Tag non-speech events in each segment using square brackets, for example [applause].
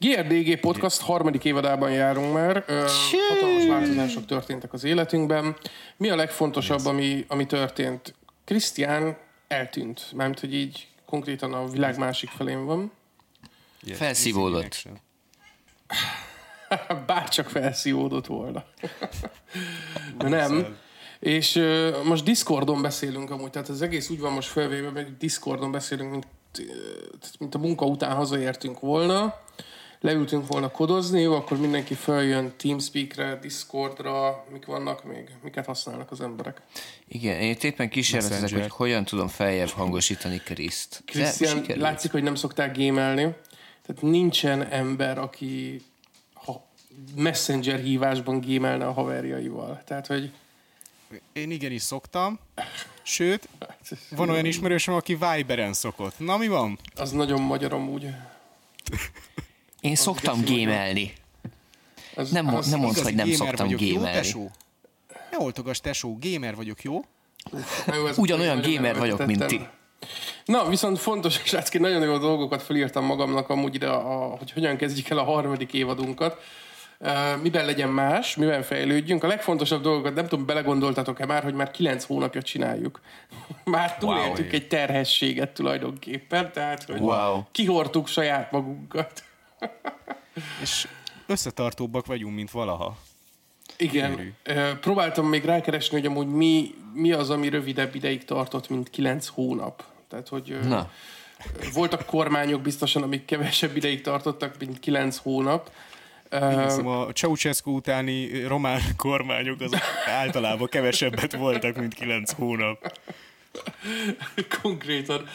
GRDG podcast harmadik évadában járunk már. Ö, hatalmas változások történtek az életünkben. Mi a legfontosabb, ami, ami történt? Krisztián eltűnt, mármint, hogy így konkrétan a világ másik felén van. Yes, Felszívódott. [laughs] Bárcsak felszívódott volna. De [laughs] nem. És ö, most Discordon beszélünk amúgy, tehát az egész úgy van most felvéve, hogy Discordon beszélünk, mint, mint a munka után hazaértünk volna, leültünk volna kodozni, jó, akkor mindenki följön Teamspeak-re, Discordra, mik vannak még, miket használnak az emberek. Igen, én itt éppen kísérletezek, hogy hogyan tudom feljebb hangosítani Kriszt. Krisztián, látszik, hogy nem szoktál gémelni, tehát nincsen ember, aki ha messenger hívásban gémelne a haverjaival. Tehát, hogy Én igenis szoktam. Sőt, van olyan ismerősöm, aki Viberen szokott. Na, mi van? az nagyon magyar amúgy. [laughs] Én szoktam gémelni. Az, Nem, az, nem mondd, hogy nem szoktam vagyok, jó, gémelni. tesó? Ne oltogass, tesó, gamer vagyok, jó? Jó, Ugyanolyan gamer vagyok, mint ti. Na, viszont fontos, [laughs] srácki, nagyon jó dolgokat felírtam magamnak amúgy ide, a, hogy hogyan kezdjük el a harmadik évadunkat. Uh, miben legyen más, miben fejlődjünk. A legfontosabb dolgokat nem tudom, belegondoltatok-e már, hogy már kilenc hónapja csináljuk. [laughs] Már túléltük Wow. egy terhességet tulajdonképpen, tehát hogy Wow. kihortuk saját magunkat. És összetartóbbak vagyunk, mint valaha. Igen. Ö, Próbáltam még rákeresni, hogy amúgy mi, mi az, ami rövidebb ideig tartott, mint kilenc hónap. Tehát, hogy Na, voltak kormányok biztosan, amik kevesebb ideig tartottak, mint kilenc hónap. Hiszem, a Ceausescu utáni román kormányok azok általában kevesebbet voltak, mint kilenc hónap. [laughs] Konkrétan.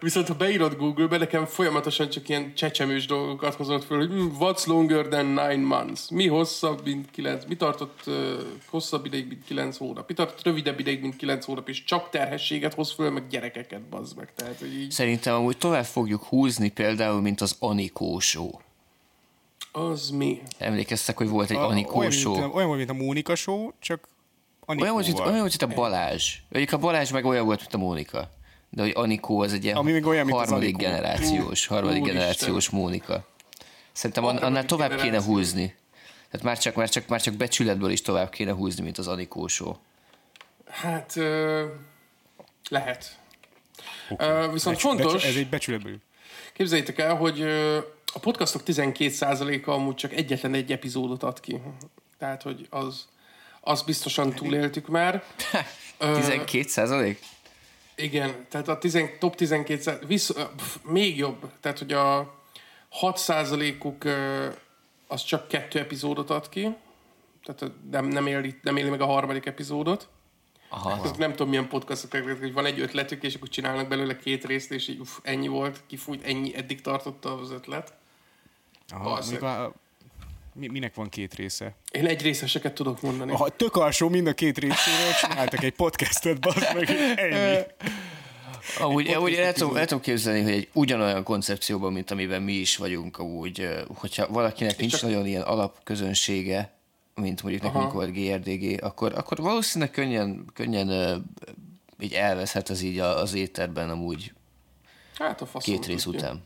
Viszont ha beírod Google-be, nekem folyamatosan csak ilyen csecsemős dolgokat hozott föl, hogy hm, what's longer than nine months? Mi hosszabb, mint kilenc? Mi tartott uh, hosszabb ideig, mint kilenc hónap? Mi tartott rövidebb ideig, mint kilenc hónap? És csak terhességet hoz föl, meg gyerekeket, bazd meg. Tehát, hogy így, szerintem amúgy tovább fogjuk húzni például, mint az Anikó show. az mi? Emlékeztek, hogy volt egy A- Anikó olyan, show? mint, olyan mint a Mónika show, csak Olyan volt, mint, olyan volt, mint a Balázs. Egyik a Balázs meg olyan volt, mint a Mónika. De hogy Anikó az egy ilyen Ami még olyan, harmadik Anikó. generációs, harmadik generációs Mónika. Szerintem an- annál tovább kéne húzni. Tehát már csak, már, csak, már csak becsületből is tovább kéne húzni, mint az Anikó show. Hát ö, lehet. Ö, viszont Becs- fontos, becs- ez egy becsületből. képzeljétek el, hogy a podcastok 12%-a amúgy csak egyetlen egy epizódot ad ki. Tehát, hogy az, az biztosan túléltük már. [laughs] Ö, 12 százalék? Igen, tehát a tizen, top 12, szá- visz, pff, még jobb. Tehát, hogy a 6%-uk ö, az csak kettő epizódot ad ki. Tehát nem, nem, éli, nem éli meg a harmadik epizódot. Aha. Azok nem tudom, milyen podcastok, hogy van egy ötletük, és akkor csinálnak belőle két részt, és így uff, ennyi volt, kifújt, ennyi, eddig tartotta az ötlet. Aha, mi, minek van két része? Én egy részeseket tudok mondani. Ha tök alsó mind a két részéről csináltak egy podcastot, bazd meg, ennyi. [laughs] Amúgy, amúgy el, tudom, el tudom képzelni, hogy egy ugyanolyan koncepcióban, mint amiben mi is vagyunk, amúgy, ö, hogyha valakinek nincs csak- nagyon ilyen alapközönsége, mint mondjuk nekünk Aha. volt GRDG, akkor, akkor valószínűleg könnyen, könnyen így elveszhet az így a- az éterben amúgy Hát a faszom két rész tudja. után.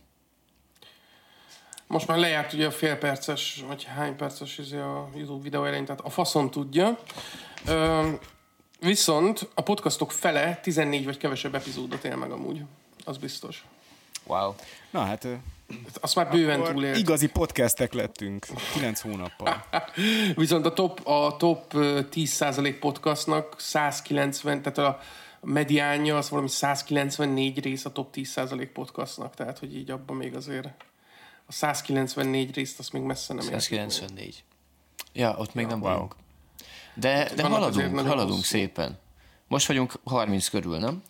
Most már lejárt ugye a fél perces, vagy hány perces izé a YouTube videó elején, tehát a faszon tudja. Ö, viszont a podcastok fele 14 vagy kevesebb epizódot él meg amúgy. Az biztos. Wow. Na hát, ö, Azt már bőven túlélt. igazi podcastek lettünk kilenc hónappal. [laughs] Viszont a top, a top ö, 10% podcastnak 190, tehát a mediánja az valami 194 rész a top 10% podcastnak, tehát hogy így abban még azért a 194 részt azt még messze nem értjük. 194. Ja, ott még nem wow. vagyunk. De, de vannak azért haladunk, haladunk hosszú. szépen. Most vagyunk 30 körül, nem?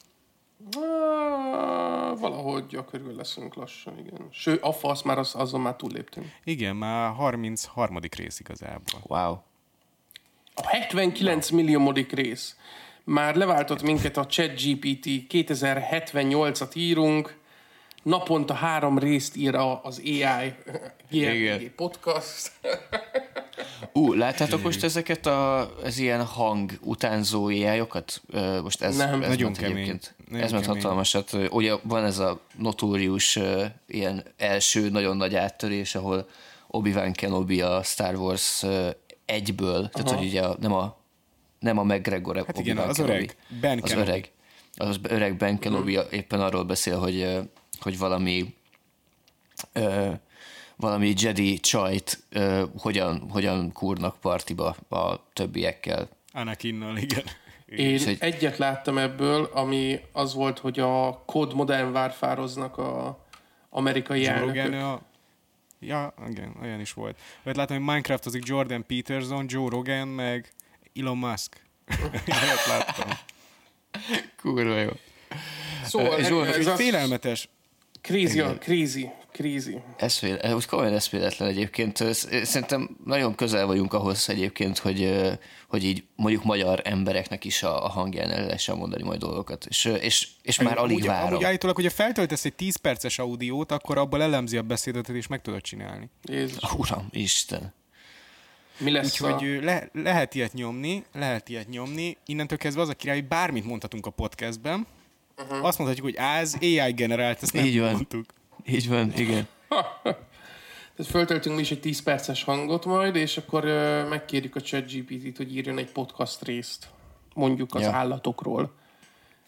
Ah, Valahogy a körül leszünk lassan, igen. Ső, a fasz már az, azon már túlléptünk. Igen, már 33. rész igazából. Wow. A 79 milliómodik rész. Már leváltott minket a ChatGPT, 2078-at írunk, naponta három részt ír a- az AI. GRPG podcast. Ú, láttátok most ezeket a, ez ilyen hang utánzó? Ö, Most ez, Nem. ez Nagyon kemény. egyébként. ez ment kemény. hatalmasat. Ugye van ez a notórius uh, ilyen első nagyon nagy áttörés, ahol Obi-Wan Kenobi a Star Wars uh, egyből, tehát hogy ugye a, nem a nem a McGregor, Hát igen, Obi-Wan az Kenobi, öreg Ben az Kenobi. öreg, az öreg Ben Kenobi éppen arról beszél, hogy, uh, hogy valami uh, valami Jedi csajt uh, hogyan, hogyan kúrnak partiba a többiekkel. Anakinnal, igen. Én egy- egyet láttam ebből, ami az volt, hogy a Code Modern Warfare-oznak a amerikai Joe elnökök. A... Ja, igen, olyan is volt. Olyat látom, hogy Minecraftozik Jordan Peterson, Joe Rogan, meg Elon Musk. [laughs] Láttam. Kurva jó. Szóval Ez ez, Ez félelmetes. Crazy, a crazy, crazy. Eszmélet, úgy komolyan eszméletlen egyébként. Sz- Szerintem nagyon közel vagyunk ahhoz egyébként, hogy, hogy így mondjuk magyar embereknek is a, a hangján el lehessen mondani majd dolgokat. És, és, és már alig amúgy, várom. Amúgy állítólag, hogyha feltöltesz egy 10 perces audiót, akkor abból elemzi a beszédetet, és meg tudod csinálni. Jézus. Uram, Isten. Mi lesz a... Úgyhogy ö, le, lehet ilyet nyomni, lehet ilyet nyomni. Innentől kezdve az a király, hogy bármit mondhatunk a podcastben. Uh-huh. Azt mondhatjuk, hogy az AI generált, ezt nem Így van. mondtuk. Így van, igen. [laughs] Tehát föltöltünk mi is egy 10 perces hangot majd, és akkor ö, megkérjük a ChatGPT-t, hogy írjon egy podcast részt, mondjuk az Ja. állatokról.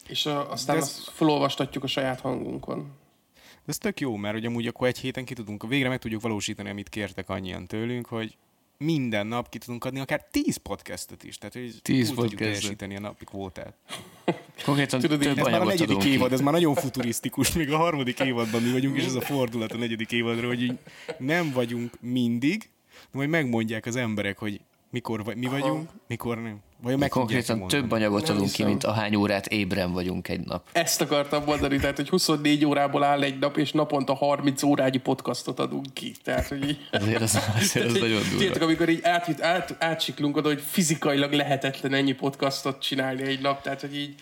És ö, aztán De ez- azt felolvastatjuk a saját hangunkon. De ez tök jó, mert ugye amúgy akkor egy héten ki tudunk, végre meg tudjuk valósítani, amit kértek annyian tőlünk, hogy minden nap ki tudunk adni akár 10 podcastot is. Tehát, hogy 10 túl tudjuk podcastot. teljesíteni a napi kvótát. [laughs] Konkrétan Tudod, több Ez már a negyedik évad, ez már nagyon futurisztikus, még a harmadik évadban mi vagyunk, és ez a fordulat a negyedik évadra, hogy így nem vagyunk mindig, de majd megmondják az emberek, hogy mikor vagy, mi vagyunk, mikor nem. Vagy meg Konkrétan mondani. több anyagot Nem adunk ki, hiszem. mint ahány órát ébren vagyunk egy nap. Ezt akartam mondani, tehát, hogy 24 órából áll egy nap, és naponta 30 órányi podcastot adunk ki. Tehát, hogy így... Azért az, azért az nagyon Tudjátok, durva. amikor így át, át, átsiklunk oda, hogy fizikailag lehetetlen ennyi podcastot csinálni egy nap, tehát, hogy így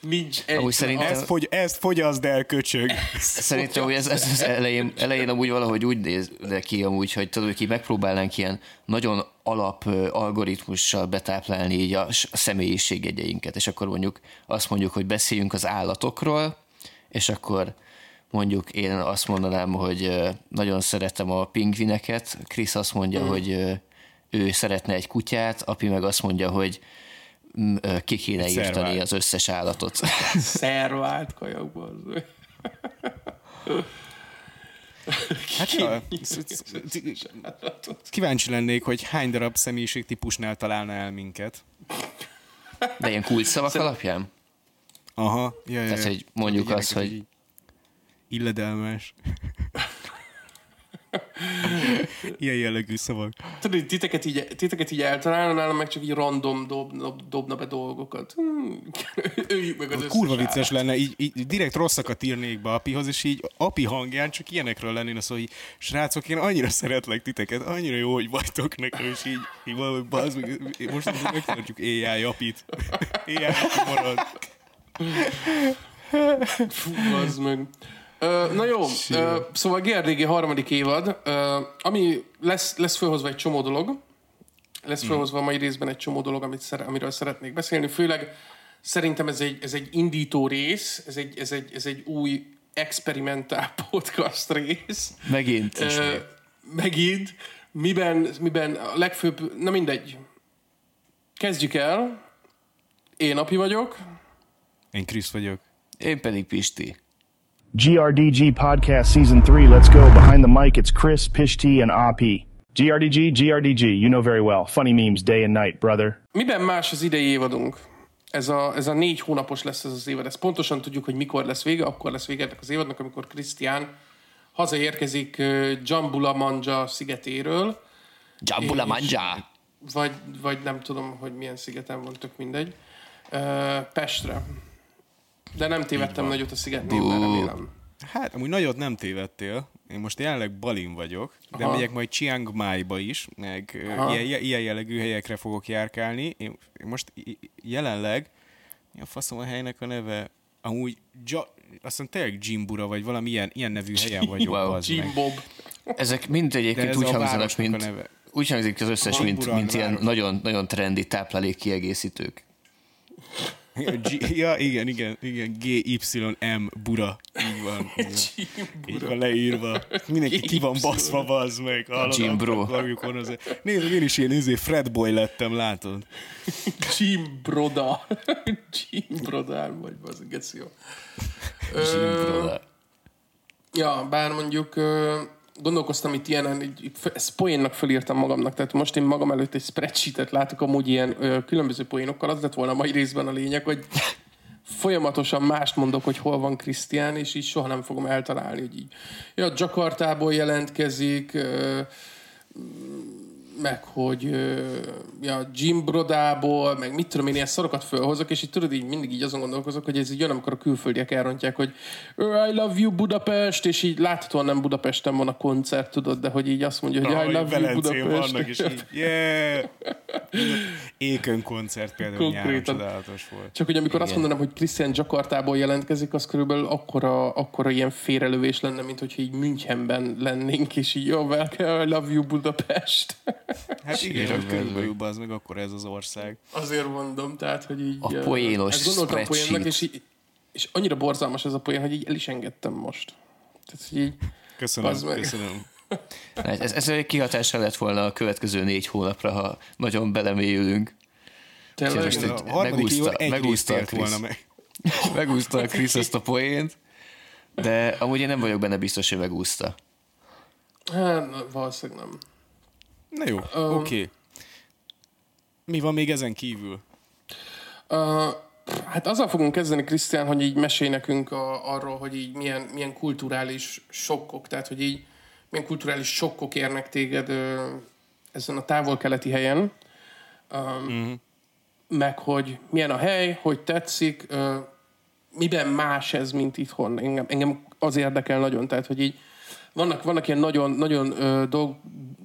nincs egy... Amúgy szerintem- Ezt, fogy, ezt fogyaszd el, köcsög. Szerintem, hogy ez, ez az elején, elején amúgy valahogy úgy néz de ki amúgy, hogy tudod, hogy így megpróbálnánk ilyen nagyon alap algoritmussal betáplálni így a, személyiségjegyeinket, és akkor mondjuk azt mondjuk, hogy beszéljünk az állatokról, és akkor mondjuk én azt mondanám, hogy nagyon szeretem a pingvineket, Krisz azt mondja, Mm. hogy ő szeretne egy kutyát, Api meg azt mondja, hogy ki kéne írtani az összes állatot. [laughs] Szervált kajakban. az. Hát ja, kíváncsi lennék, hogy hány darab személyiségtípusnál találna el minket. De ilyen kulcsszavak alapján? Aha, ja, ja, Tehát, hogy mondjuk azt, hogy- így Illedelmes. [laughs] Ilyen jellegű szavak. Tudod, titeket így, titeket így eltalálna, nálam meg csak így random dob, dob, dobna be dolgokat. [laughs] Hmm, öljük meg az összes Kurva vicces állat. lenne, így, így direkt rosszakat írnék be Apihoz, és így Api hangján csak ilyenekről lennéne szó, hogy srácok, én annyira szeretlek titeket, annyira jó, hogy vagytok nekem, és így, így valahogy bazd meg, most megtartjuk AI Apit. [laughs] AI Api marad. Fú, az meg. Ö, na jó, ö, szóval GRDG harmadik évad, ö, ami lesz, lesz fölhozva egy csomó dolog, lesz fölhozva a mai részben egy csomó dolog, amit szere, amiről szeretnék beszélni, főleg szerintem ez egy, ez egy indító rész, ez egy, ez egy, ez egy új experimentál [laughs] podcast rész. Megint. Ö, megint, miben, miben a legfőbb, na mindegy. Kezdjük el. Én Api vagyok. Én Krisz vagyok. Én pedig Pisti. GRDG Podcast Season 3. Let's go. Behind the mic, it's Chris, Pishti, and AP. GRDG, GRDG. You know very well. Funny memes day and night, brother. Miben más az idei évadunk? Ez a, ez a négy hónapos lesz ez az évad. Ezt pontosan tudjuk, hogy mikor lesz vége. Akkor lesz vége ennek az évadnak, amikor Krisztián hazaérkezik Jambula Manja szigetéről. Jambula manja! Vagy, vagy nem tudom, hogy milyen szigeten van, tök mindegy. Pestre. De nem tévedtem nagyot a szigetnévben, remélem. Hát, amúgy nagyot nem tévedtél. Én most jelenleg Balin vagyok, de Aha. megyek majd Chiang Mai-ba is, meg Aha. ilyen, ilyen jellegű helyekre fogok járkálni. Én én most jelenleg, mi a faszom a helynek a neve? Amúgy, ja, azt hiszem tényleg Jimbura, vagy valami ilyen, ilyen nevű helyen [laughs] vagyok. Wow. bazd meg. Jim Bob. Ezek mind egyébként ez úgy hangzanak, mint... neve. Úgy hangzik az összes, mint, mint ilyen nagyon, nagyon trendi táplálék kiegészítők. [laughs] G, ja, igen, igen, igen, GYM Bura. Így van. [laughs] Így van leírva. Mindenki ki van baszva, bazd meg. Jim Bro. Nézd, én is ilyen izé Fred Boy lettem, látod? [laughs] Jim Broda. Jim Brodár vagy, az geci jó. Jim Broda. Ja, bár mondjuk gondolkoztam itt ilyenen, így, ezt poénnak fölírtam magamnak, tehát most én magam előtt egy spreadsheetet látok amúgy ilyen ö, különböző poénokkal, az lett volna a mai részben a lényeg, hogy folyamatosan mást mondok, hogy hol van Krisztián, és így soha nem fogom eltalálni, hogy így, ja, Jakartából jelentkezik, ö, meg hogy ja, Jim Brodából, meg mit tudom én, ilyen szarokat fölhozok, és így tudod, így mindig így azon gondolkozok, hogy ez így jön, amikor a külföldiek elrontják, hogy "Oh, I love you Budapest, és így láthatóan nem Budapesten van a koncert, tudod, de hogy így azt mondja, hogy I Ahogy love you Budapest. vannak, és így, yeah! Ékön koncert például nyáron Konkrétan. csodálatos volt. Csak hogy amikor azt Igen. mondanám, hogy Christian Jakartából jelentkezik, az körülbelül akkora, akkora ilyen félrelövés lenne, mint hogyha így Münchenben lennénk, és így, jó, I love you Budapest. Hát igen, körülbelül az meg akkor ez az ország. Azért mondom, tehát, hogy így... A poénos ezt gondoltam spreadsheet. poénnak, és, így, és annyira borzalmas ez a poén, hogy így el is engedtem most. Tehát, hogy így... Köszönöm, meg. köszönöm. Hát Ez, ez egy kihatással lett volna a következő négy hónapra, ha nagyon belemélyülünk. Tényleg, Most A egy- harmadik megúszta- a élt volna Krisz. meg. [laughs] Megúszta a Krisz ezt a poént, de amúgy én nem vagyok benne biztos, hogy megúszta. Hát, valószínűleg nem. Na jó, Um, oké. Okay. Mi van még ezen kívül? Uh, hát azzal fogunk kezdeni, Krisztián, hogy így mesél nekünk a, arról, hogy így milyen, milyen kulturális sokkok, tehát hogy így milyen kulturális sokkok érnek téged uh, ezen a távol-keleti helyen, um, uh-huh. meg hogy milyen a hely, hogy tetszik, uh, miben más ez, mint itthon. Engem, engem az érdekel nagyon, tehát hogy így vannak, vannak ilyen nagyon, nagyon ö, dolg,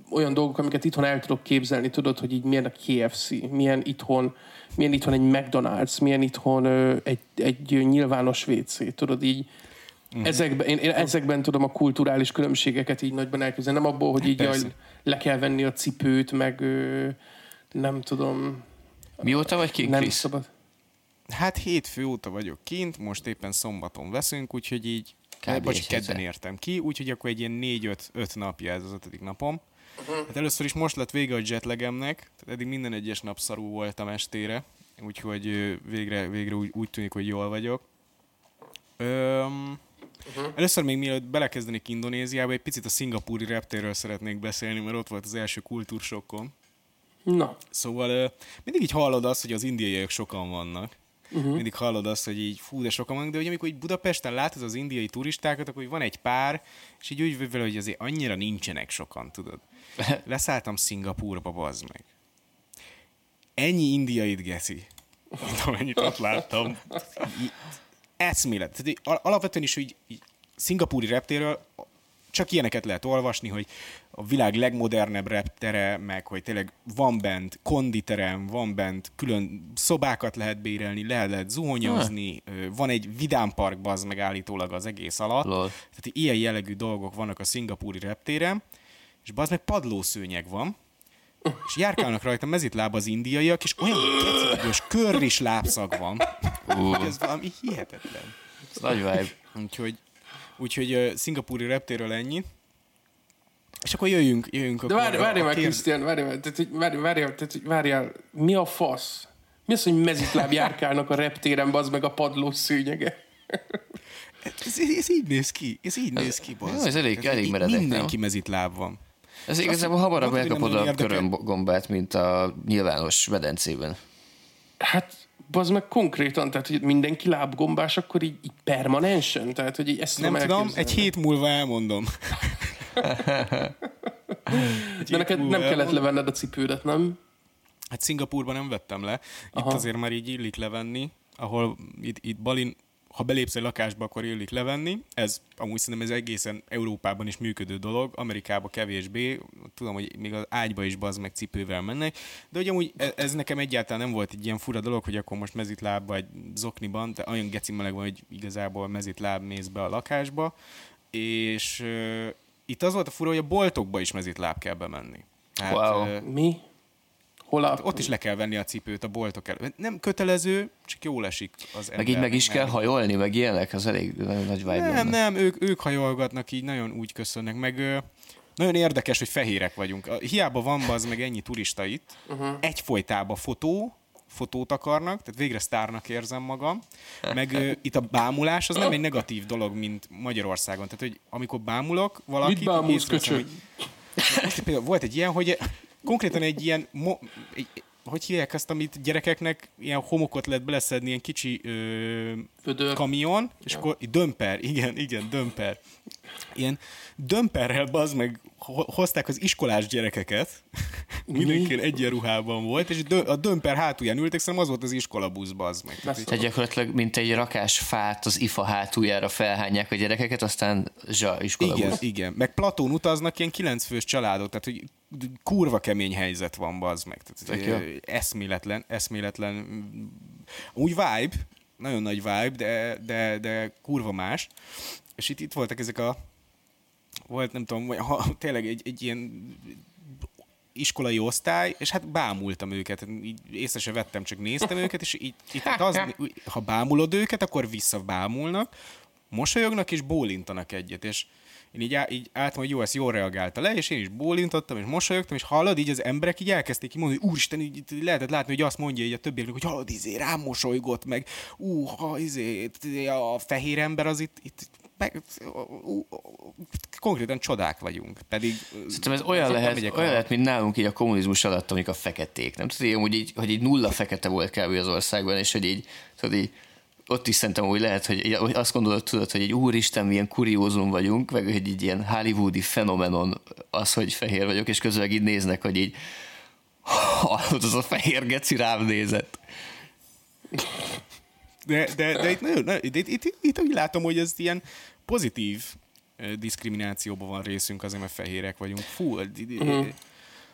olyan dolgok, amiket itthon el tudok képzelni, tudod, hogy így milyen a KFC, milyen itthon, milyen itthon egy McDonald's, milyen itthon ö, egy, egy nyilvános WC, tudod így. Mm. Ezekben, én, én ezekben tudom a kulturális különbségeket így nagyban elképzelni. Nem abból, hogy így jaj, le kell venni a cipőt, meg ö, nem tudom, Mióta vagy kint, nem szabad. Hát hétfő óta vagyok kint, most éppen szombaton veszünk, úgyhogy így, Kb. bocs, kedden értem ki, úgyhogy akkor egy ilyen négy-öt öt napja ez az ötödik napom. Hát először is most lett vége a jetlegemnek, tehát eddig minden egyes nap szarú voltam estére, úgyhogy végre, végre úgy, úgy tűnik, hogy jól vagyok. Öm, Először még mielőtt belekezdenék Indonéziába, egy picit a szingapúri reptérről szeretnék beszélni, mert ott volt az első kultúrsokkom. Na, Szóval mindig így hallod azt, hogy az indiaiak sokan vannak. Uh-huh. Mindig hallod azt, hogy így fú, de sokan vannak, de hogy amikor így Budapesten látod az indiai turistákat, akkor van egy pár, és így úgy vele, hogy azért annyira nincsenek sokan, tudod. [laughs] Leszálltam Szingapúrba, bazd meg. Ennyi indiait geci, mint amennyit ott láttam. [laughs] Eszmélet. Tehát alapvetően is, hogy így szingapúri reptéről csak ilyeneket lehet olvasni, hogy a világ legmodernebb reptere, meg hogy tényleg van bent konditerem, van bent külön szobákat lehet bérelni, lehet, lehet zuhonyozni, ö, van egy vidámpark az meg állítólag az egész alatt. Lol. Tehát ilyen jellegű dolgok vannak a szingapúri reptéren, és az meg padlószőnyeg van, és járkálnak rajta mezitláb az indiaiak, és olyan kecigős körris lábszag van, hogy ez valami hihetetlen. Ez nagy vibe. Úgyhogy, úgyhogy uh, szingapúri reptéről ennyi. És akkor jöjjünk, jöjjünk De várj, a- várj kérd- Krisztián, várj várj, várj, várjál, mi a fasz? Mi az, hogy mezitláb [laughs] járkálnak a reptéren, bazd meg a padlós szőnyege? Ez, ez, így néz ki, ez így néz ki, bazd. jó, ez elég- elég meredek, Mindenki nem? mezitláb van. Ez igazából hamarabb megkapod a körömgombát, mint a nyilvános medencében. Hát, bazd meg konkrétan, tehát, hogy mindenki lábgombás, akkor így, így permanensen? Tehát, hogy így ezt Nem tudom, elképzelni. egy hét múlva elmondom. [laughs] De neked nem múlva kellett elmondom. levenned a cipődet, nem? Hát Szingapurban nem vettem le. Itt Aha. azért már így illik levenni, ahol itt, itt Balin, ha belépsz egy lakásba, akkor illik levenni. Ez amúgy szerintem ez egészen Európában is működő dolog, Amerikában kevésbé. Tudom, hogy még az ágyba is bazd meg cipővel mennek, de hogy amúgy ez, ez nekem egyáltalán nem volt egy ilyen fura dolog, hogy akkor most mezitláb vagy zokniban, de olyan geci meleg van, hogy igazából mezitláb mész be a lakásba, és uh, itt az volt a fura, hogy a boltokba is mezitláb kell bemenni. Hát, Wow. ö, Mi? Hol a... Ott is le kell venni a cipőt a boltok előtt. Nem kötelező, csak jól esik az Meg így meg is kell hajolni, meg ilyenek, az elég nagy vibe Nem, nem, ők, ők hajolgatnak, így nagyon úgy köszönnek, meg nagyon érdekes, hogy fehérek vagyunk. Hiába van az meg ennyi turista itt, uh-huh. egyfolytában fotó, fotót akarnak, tehát végre sztárnak érzem magam, meg ö, [laughs] itt a bámulás az nem egy negatív dolog, mint Magyarországon. Tehát, hogy amikor bámulok valakit, Mit bámulsz, köcsög? hogy- most például volt egy ilyen, hogy konkrétan egy ilyen, mo, egy, hogy hívják azt, amit gyerekeknek ilyen homokot lehet beleszedni, ilyen kicsi ö, kamion, és akkor dömper, igen, igen, dömper. Ilyen dömperrel bazd meg ho- hozták az iskolás gyerekeket, mindenki egyenruhában volt, és a dömper hátulján ültek, szerintem az volt az iskolabusz, bazd meg. Tehát, gyakorlatilag, mint egy rakás fát az ifa hátuljára felhányják a gyerekeket, aztán zsa, iskola igen, igen. Meg Platón utaznak ilyen kilencfős családok, tehát hogy kurva kemény helyzet van, bazd meg. Tehát, hogy, eszméletlen, eszméletlen. Úgy vibe, nagyon nagy vibe, de, de, de kurva más. És itt, itt voltak ezek a volt, nem tudom, vagy ha, tényleg egy, egy ilyen iskolai osztály, és hát bámultam őket, így észre se vettem, csak néztem őket, és így, itt az, [laughs] ha bámulod őket, akkor visszabámulnak, mosolyognak és bólintanak egyet, és én így, á, így álltam, hogy jó, ezt jól reagálta le, és én is bólintottam, és mosolyogtam, és hallod, így az emberek így elkezdték kimondani, hogy úristen, így, így lehetett látni, hogy azt mondja így a többieknek, hogy hallod, izé, rám mosolygott, meg. Ú, ha, izé, a fehér ember az itt, itt meg, konkrétan csodák vagyunk, pedig... Szerintem ez olyan lehet, olyan lehet, mint nálunk így a kommunizmus alatt, amik a feketék. Nem tudod, hogy így, hogy így nulla fekete volt kb. az országban, és hogy így, tudod, így ott is szerintem úgy lehet, hogy hogy azt gondolod, tudod, hogy egy úristen, milyen kuriózum vagyunk, meg hogy így ilyen hollywoodi fenomenon az, hogy fehér vagyok, és közben így néznek, hogy így hallod, az a fehér geci rám nézett. De, de, de itt, nagyon, nagyon- itt, itt, itt, itt, úgy látom, hogy ez ilyen pozitív diszkriminációban van részünk azért, mert fehérek vagyunk. Fú, uh-huh.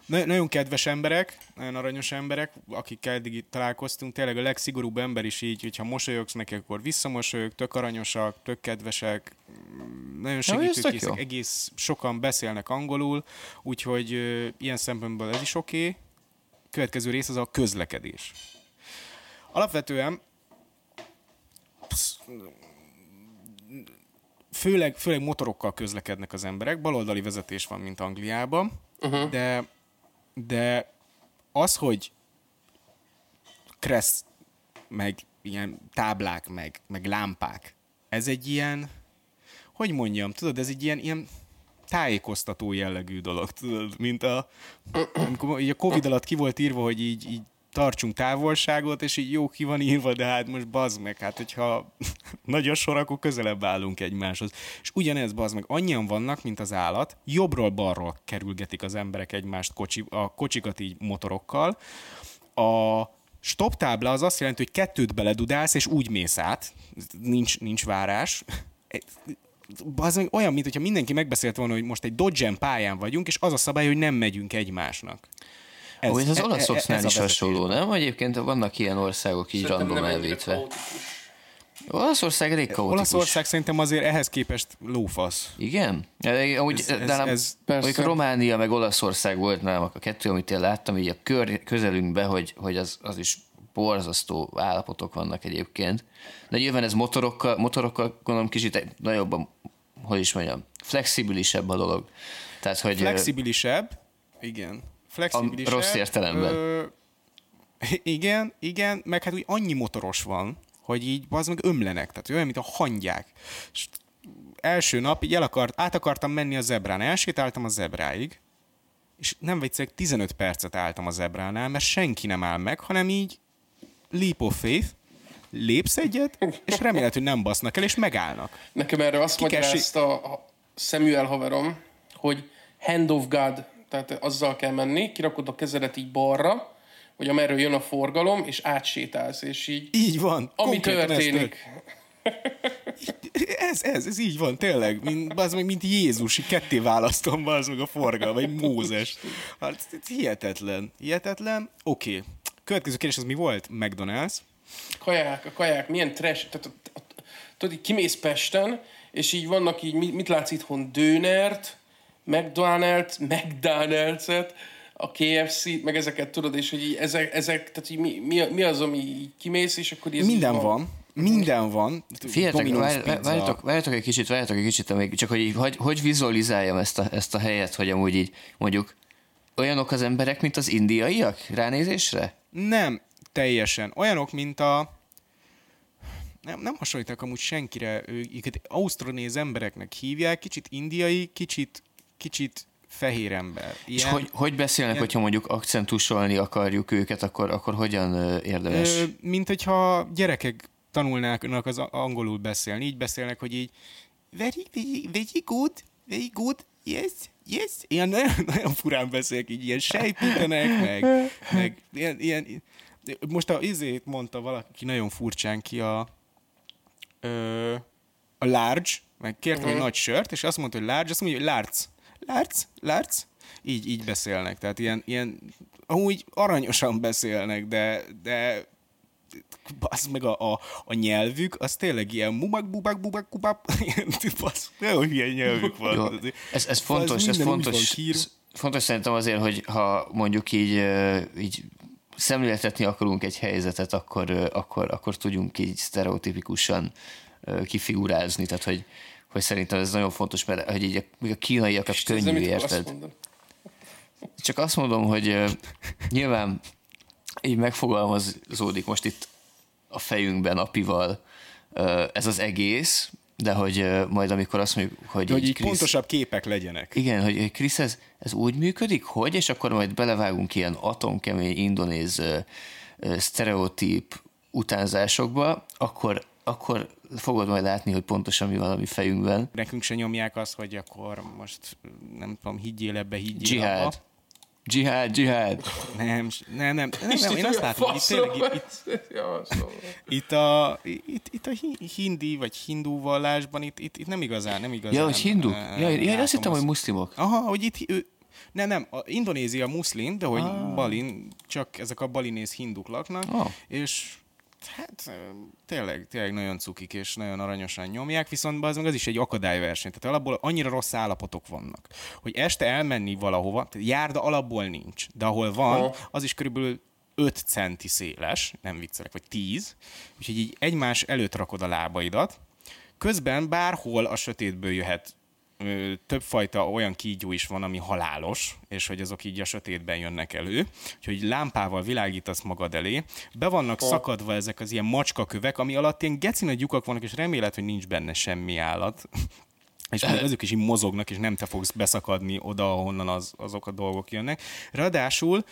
na, nagyon kedves emberek, nagyon aranyos emberek, akikkel eddig találkoztunk, tényleg a legszigorúbb ember is így, hogyha mosolyogsz neki, akkor visszamosolyog, tök aranyosak, tök kedvesek, mm, nagyon segítőkészek, egész sokan beszélnek angolul, úgyhogy ö, ilyen szempontból ez is oké. Okay. Következő rész az a közlekedés. Alapvetően főleg, főleg motorokkal közlekednek az emberek, baloldali vezetés van, mint Angliában, uh-huh. de, de az, hogy kressz, meg ilyen táblák, meg, meg lámpák, ez egy ilyen, hogy mondjam, tudod, ez egy ilyen, ilyen tájékoztató jellegű dolog, tudod, mint a, amikor a Covid alatt ki volt írva, hogy így, így tartsunk távolságot, és így jó ki van írva, de hát most bazd meg, hát hogyha [laughs] nagy a sor, akkor közelebb állunk egymáshoz. És ugyanez bazd meg, annyian vannak, mint az állat, jobbról-balról kerülgetik az emberek egymást, kocsi, a kocsikat így motorokkal. A stop tábla az azt jelenti, hogy kettőt beledudálsz, és úgy mész át, nincs, nincs várás. Az olyan, mint hogyha mindenki megbeszélt volna, hogy most egy dodge pályán vagyunk, és az a szabály, hogy nem megyünk egymásnak. Ez, ez az e- e- olaszoknál ez is hasonló, nem? Egyébként vannak ilyen országok így Szerintem random elvétve. Olaszország elég kaotikus. Olaszország szerintem azért ehhez képest lófasz. Igen? Amúgy, Ez- ez, nem, ez- mondjuk Románia meg Olaszország volt nálam a kettő, amit én láttam így a kör, közelünkbe, hogy, hogy az, az is borzasztó állapotok vannak egyébként. De nyilván ez motorokkal, motorokkal gondolom kicsit nagyobb, a, hogy is mondjam, flexibilisebb a dolog. Tehát, hogy ö, Flexibilisebb, igen. Flexibilisebb. A rossz értelemben. Ö, igen, igen, meg hát úgy annyi motoros van, hogy így az meg ömlenek, tehát olyan, mint a hangyák. És első nap így el akart, át akartam menni a zebrán, elsétáltam a zebráig, és nem viccelek, 15 percet álltam a zebránál, mert senki nem áll meg, hanem így leap of faith, lépsz egyet, és remélet, hogy nem basznak el, és megállnak. Nekem erre azt Ki kell magyarázta a Samuel haverom, hogy hand of God, tehát azzal kell menni, kirakod a kezedet így balra, hogy amerről jön a forgalom, és átsétálsz, és így Így van. ami történik. [laughs] Ez, ez, ez így van, tényleg. Mint, az meg, mint Jézus, így ketté választom az meg a forgal, vagy Mózes. Hát, ez hihetetlen. Hihetetlen. Oké. Okay. Következő kérdés az mi volt? McDonald's. kaják, a kaják, milyen trash, tehát tudod, így kimész Pesten, és így vannak így, mit, mit látsz itthon, dőnert, McDonald's, McDonald's-et, a KFC, meg ezeket tudod, és hogy így ezek, ezek tehát így mi, mi, mi, az, ami így kimész, és akkor ez Minden így van. Minden van. Figyeljetek, várjatok, várjatok egy kicsit, várjatok egy kicsit, amíg, csak hogy, így- hogy, hogy vizualizáljam ezt a, ezt a helyet, hogy amúgy így mondjuk olyanok az emberek, mint az indiaiak ránézésre? Nem teljesen. Olyanok, mint a... Nem, nem hasonlítak amúgy senkire. Őket ausztronéz embereknek hívják, kicsit indiai, kicsit, kicsit fehér ember. És Ilyen, hogy, hogy beszélnek, ilyen- hogyha mondjuk akcentusolni akarjuk őket, akkor, akkor hogyan érdemes? Ö, mint hogyha gyerekek tanulnának az angolul beszélni. Így beszélnek, hogy így very, very, very good, very good, yes, yes. Ilyen nagyon, nagyon furán beszélnek, így ilyen sejtítenek, meg, meg ilyen, ilyen, most a izét mondta valaki nagyon furcsán ki a, ö, a large, meg kértem egy nagy sört, és azt mondta, hogy large, azt mondja, hogy large, large, large, így, így beszélnek, tehát ilyen, ilyen amúgy aranyosan beszélnek, de, de az meg a, a, a, nyelvük, az tényleg ilyen mubak, bubak, bubak, kubak, ilyen [laughs] basz, nagyon hülye nyelvük van. Jó, ez, ez fontos, ez fontos, fontos szerintem azért, hogy ha mondjuk így, így szemléltetni akarunk egy helyzetet, akkor, akkor, akkor tudjunk így sztereotipikusan kifigurázni, tehát hogy, hogy szerintem ez nagyon fontos, mert hogy így a, még a kínaiakat Ez nem könnyű, akarsz érted? mondani. Csak azt mondom, hogy nyilván így megfogalmazódik most itt a fejünkben apival ez az egész, de hogy majd amikor azt mondjuk, hogy, De hogy így Krisz- pontosabb képek legyenek. igen, hogy Krisz, ez, ez úgy működik, hogy, és akkor majd belevágunk ilyen atomkemény indonéz sztereotíp utánzásokba, akkor, akkor fogod majd látni, hogy pontosan mi van a mi fejünkben. Nekünk se nyomják azt, hogy akkor most nem tudom, higgyél ebbe, higgyél Dzsihád. abba. Dzsihád, dzsihád. Nem, nem, nem, nem, nem, én azt látom, hogy itt tényleg itt, [laughs] itt a, itt, itt a hi- hindi vagy hindu vallásban itt, itt, itt nem igazán, nem igazán. Ja, hogy hinduk? eh, Ja, én azt hittem, hogy muszlimok. Aha, hogy itt ő, nem, nem, a Indonézia muszlim, de hogy ah. Balin, csak ezek a balinész hinduk laknak, Ah. és hát tényleg, tényleg nagyon cukik és nagyon aranyosan nyomják, viszont az az is egy akadályverseny. Tehát alapból annyira rossz állapotok vannak, hogy este elmenni valahova, tehát járda alapból nincs, de ahol van, az is körülbelül 5 centi széles, nem viccelek, vagy 10, úgyhogy így egymás előtt rakod a lábaidat, Közben bárhol a sötétből jöhet többfajta olyan kígyó is van, ami halálos, és hogy azok így a sötétben jönnek elő. Úgyhogy lámpával világítasz magad elé. Be vannak szakadva ezek az ilyen macskakövek, ami alatt ilyen geci nagy lyukak vannak, és remélet, hogy nincs benne semmi állat. [laughs] És még azok is így mozognak, és nem te fogsz beszakadni oda, ahonnan az, azok a dolgok jönnek. Ráadásul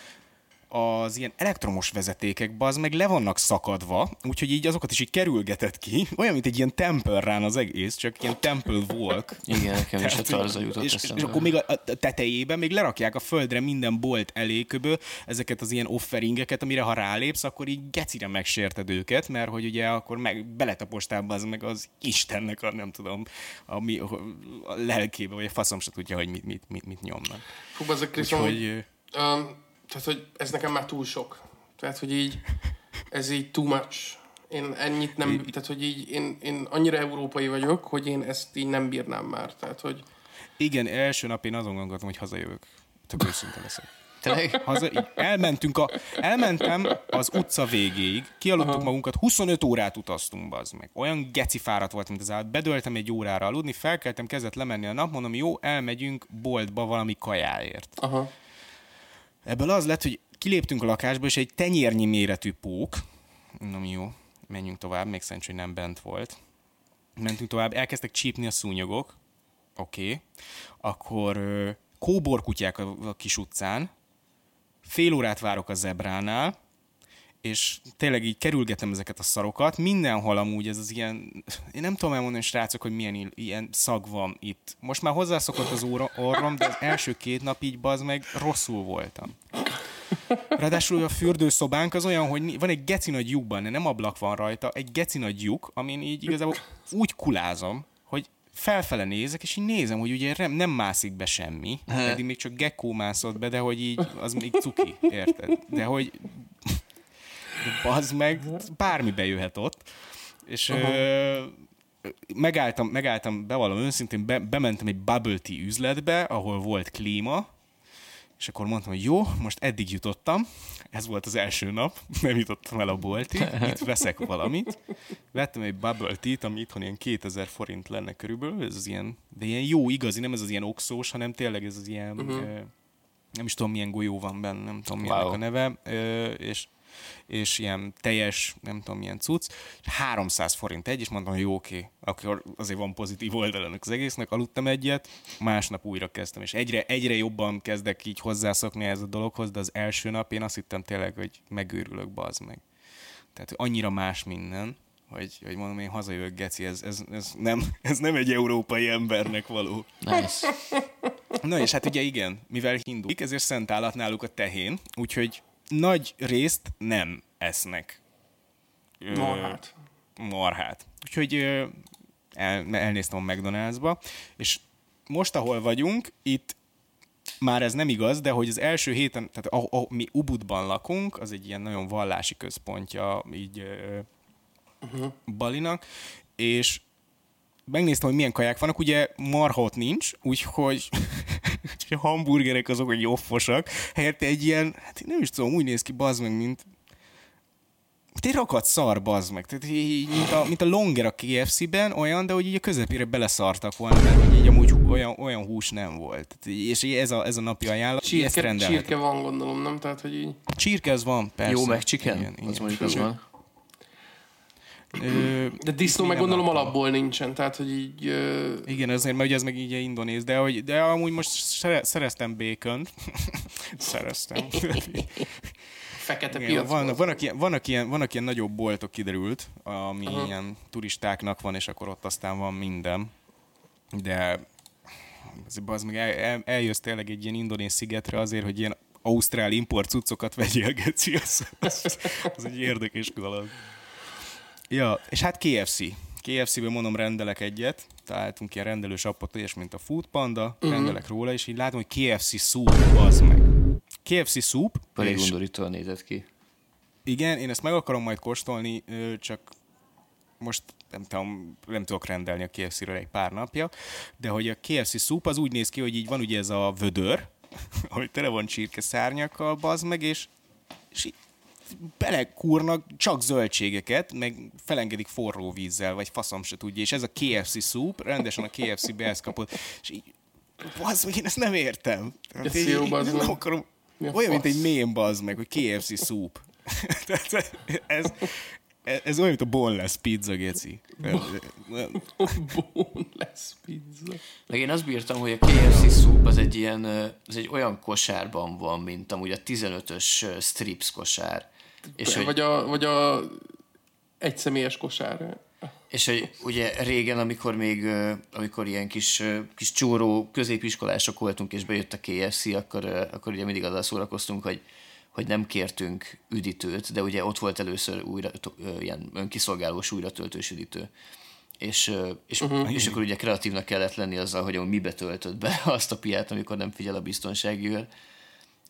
az ilyen elektromos vezetékek, az meg le vannak szakadva, úgyhogy így azokat is így kerülgetett ki. [laughs] Olyan, mint egy ilyen Temple Run az egész, csak ilyen Temple Walk. Igen, nekem is a tarza jutott és, és, eszembe. és akkor még a, a tetejében még lerakják a földre minden bolt eléköből ezeket az ilyen offeringeket, amire ha rálépsz, akkor így gecire megsérted őket, mert hogy ugye akkor meg beletapostál az meg az Istennek a nem tudom, a, mi, a lelkébe, vagy a faszom se tudja, hogy mit, mit, mit, mit nyomnak. Fú, ezek Úgyhogy Um, tehát, hogy ez nekem már túl sok. Tehát, hogy így, ez így too much. Én ennyit nem, tehát, hogy így, én, én annyira európai vagyok, hogy én ezt így nem bírnám már. Tehát, hogy igen, első nap én azon gondoltam, hogy hazajövök. Tök őszinte leszek. Tényleg? Haza, így elmentünk a, elmentem az utca végéig, kialudtuk magunkat, 25 órát utaztunk, bazd meg. Olyan geci fáradt volt, mint az állat. Bedöltem egy órára aludni, felkeltem, kezdett lemenni a nap, mondom, jó, elmegyünk boltba valami kajáért. aha. Ebből az lett, hogy kiléptünk a lakásba, és egy tenyérnyi méretű pók, mondom, jó, menjünk tovább, még szerencsé, hogy nem bent volt. Mentünk tovább, elkezdtek csípni a szúnyogok, oké, okay. akkor kóborkutyák a, a kis utcán, fél órát várok a zebránál, és tényleg így kerülgetem ezeket a szarokat, mindenhol amúgy ez az ilyen, én nem tudom elmondani, srácok, hogy milyen il- ilyen szag van itt. Most már hozzászokott az óra, orrom, de az első két nap így bazd meg, rosszul voltam. Ráadásul a fürdőszobánk az olyan, hogy van egy geci nagy lyukban, nem ablak van rajta, egy geci nagy lyuk, amin így igazából úgy kulázom, hogy felfele nézek, és így nézem, hogy ugye nem, nem mászik be semmi, eddig még csak gekkó mászott be, de hogy így az még cuki, érted? De hogy bazd meg, bármi bejöhet ott. És ö, megálltam, megálltam, bevallom őszintén, be, bementem egy bubble tea üzletbe, ahol volt klíma, És akkor mondtam, hogy jó, most eddig jutottam, ez volt az első nap, [laughs] nem jutottam el a boltig, itt veszek valamit. Vettem egy bubble tea ami itthon ilyen 2000 forint lenne körülbelül, ez az ilyen, de ilyen jó, igazi, nem ez az ilyen oxós, hanem tényleg ez az ilyen, uh-huh. nem is tudom milyen golyó van benne, nem tudom wow. a neve, és és ilyen teljes, nem tudom milyen cucc, 300 forint egy, és mondtam, hogy jó, oké, akkor azért van pozitív oldalának az egésznek, aludtam egyet, másnap újra kezdtem, és egyre, egyre jobban kezdek így hozzászokni ez a dologhoz, de az első nap én azt hittem tényleg, hogy megőrülök, bazd meg. Tehát annyira más minden, hogy, hogy mondom, én hazajövök, geci, ez, ez, ez, nem, [laughs] ez nem egy európai embernek való. Nice. Na és hát ugye igen, mivel hinduik, ezért szent állat náluk a tehén, úgyhogy nagy részt nem esznek. Marhát. Marhát. Úgyhogy el, elnéztem a McDonald'sba, és most, ahol vagyunk, itt már ez nem igaz, de hogy az első héten, tehát ahol, ahol mi Ubudban lakunk, az egy ilyen nagyon vallási központja így uh-huh. Balinak, és megnéztem, hogy milyen kaják vannak, ugye marha ott nincs, úgyhogy a [laughs] hamburgerek azok, hogy joffosak, helyette egy ilyen, hát nem is tudom, úgy néz ki, bazd meg, mint egy rakat szar, bazd meg. Tehát így, mint, a, mint a longer a KFC-ben, olyan, de hogy így a közepére beleszartak volna, mert hogy így amúgy olyan, olyan hús nem volt. Tehát, és ez a, ez a napi ajánlat, csirke, Csirke van, gondolom, nem? Tehát, hogy így... Csirke az van, persze. Jó, meg chicken? Igen, az mondjuk az van. De disznó meg gondolom alapból nincsen, tehát hogy így... Ö... Igen, azért, mert ugye ez meg így indonéz, de, hogy, de amúgy most szereztem bacon [laughs] szereztem. [laughs] Fekete Igen, piac. Van, vannak, ilyen, vannak, ilyen, vannak ilyen nagyobb boltok kiderült, ami uh-huh. ilyen turistáknak van, és akkor ott aztán van minden. De az meg el, el, eljössz tényleg egy ilyen indonéz szigetre azért, hogy ilyen ausztrál import cuccokat vegyél, geci, az, az, az egy érdekes dolog. Ja, és hát KFC. KFC-ből mondom, rendelek egyet, találtunk ilyen rendelős appot, és mint a Food Panda, uh-huh. rendelek róla, és így látom, hogy KFC soup, az meg. KFC soup. Elég undorítóan nézett ki. Igen, én ezt meg akarom majd kóstolni, csak most nem, tudom, nem tudok rendelni a KFC-ről egy pár napja, de hogy a KFC soup az úgy néz ki, hogy így van ugye ez a vödör, [laughs] hogy tele van csirke szárnyakkal, bazd meg, és, és belekúrnak csak zöldségeket, meg felengedik forró vízzel, vagy faszom se tudja, és ez a KFC soup, rendesen a KFC-be ezt kapott, és így, bazd meg, én ezt nem értem. Ez én, jó, bazd nem akarom, ja, olyan, mint egy mém bazd meg, hogy KFC soup. [laughs] Tehát ez, ez olyan, mint a boneless pizza, geci. boneless pizza. Meg én azt bírtam, hogy a KFC soup az egy ilyen, az egy olyan kosárban van, mint amúgy a 15-ös strips kosár. És hogy, vagy, a, vagy a egyszemélyes kosár. És hogy ugye régen, amikor még amikor ilyen kis, kis csóró középiskolások voltunk, és bejött a KFC, akkor, akkor ugye mindig azzal szórakoztunk, hogy, hogy nem kértünk üdítőt, de ugye ott volt először újra, ilyen önkiszolgálós újratöltős üdítő. És, és, uh-huh. és akkor ugye kreatívnak kellett lenni azzal, hogy mibe töltött be [laughs] azt a piát, amikor nem figyel a biztonsági őr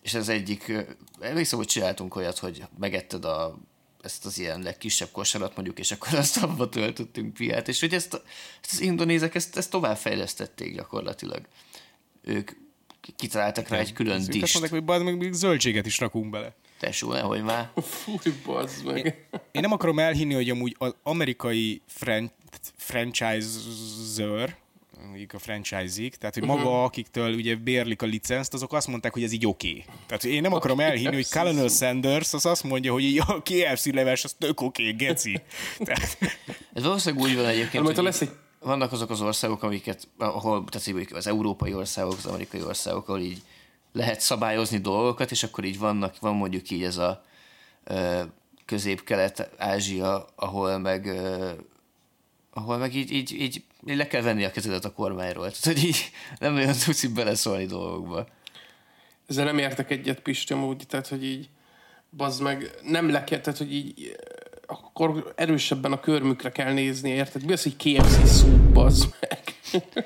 és ez egyik, emlékszem, hogy csináltunk olyat, hogy megetted a, ezt az ilyen legkisebb kosarat mondjuk, és akkor azt abba töltöttünk piát, és hogy ezt, ezt az indonézek ezt, ezt továbbfejlesztették gyakorlatilag. Ők kitaláltak rá egy külön dist. Azt mondták, hogy bazd meg még zöldséget is rakunk bele. Tesó, nehogy már. Fúj, bazd meg. Én, én nem akarom elhinni, hogy amúgy az amerikai fran- franchiser, mondjuk a franchise-ik, tehát hogy maga, uh-huh. akiktől ugye bérlik a licenzt, azok azt mondták, hogy ez így oké. Okay. Tehát én nem akarom elhinni, hogy Colonel Sanders az azt mondja, hogy így a KFC leves az tök oké, okay, geci. Tehát... Ez valószínűleg úgy van egyébként, hogy lesz egy... vannak azok az országok, amiket, ahol, tehát az európai országok, az amerikai országok, ahol így lehet szabályozni dolgokat, és akkor így vannak, van mondjuk így ez a közép-kelet-ázsia, ahol meg ahol meg így, így, így le kell venni a kezedet a kormányról. Tehát, hogy így nem nagyon tudsz így beleszólni dolgokba. Ezzel nem értek egyet, Pisti, amúgy, tehát, hogy így bazd meg, nem le kell, tehát, hogy így akkor erősebben a körmükre kell nézni, érted? Mi az, hogy KFC szúp, bazd meg?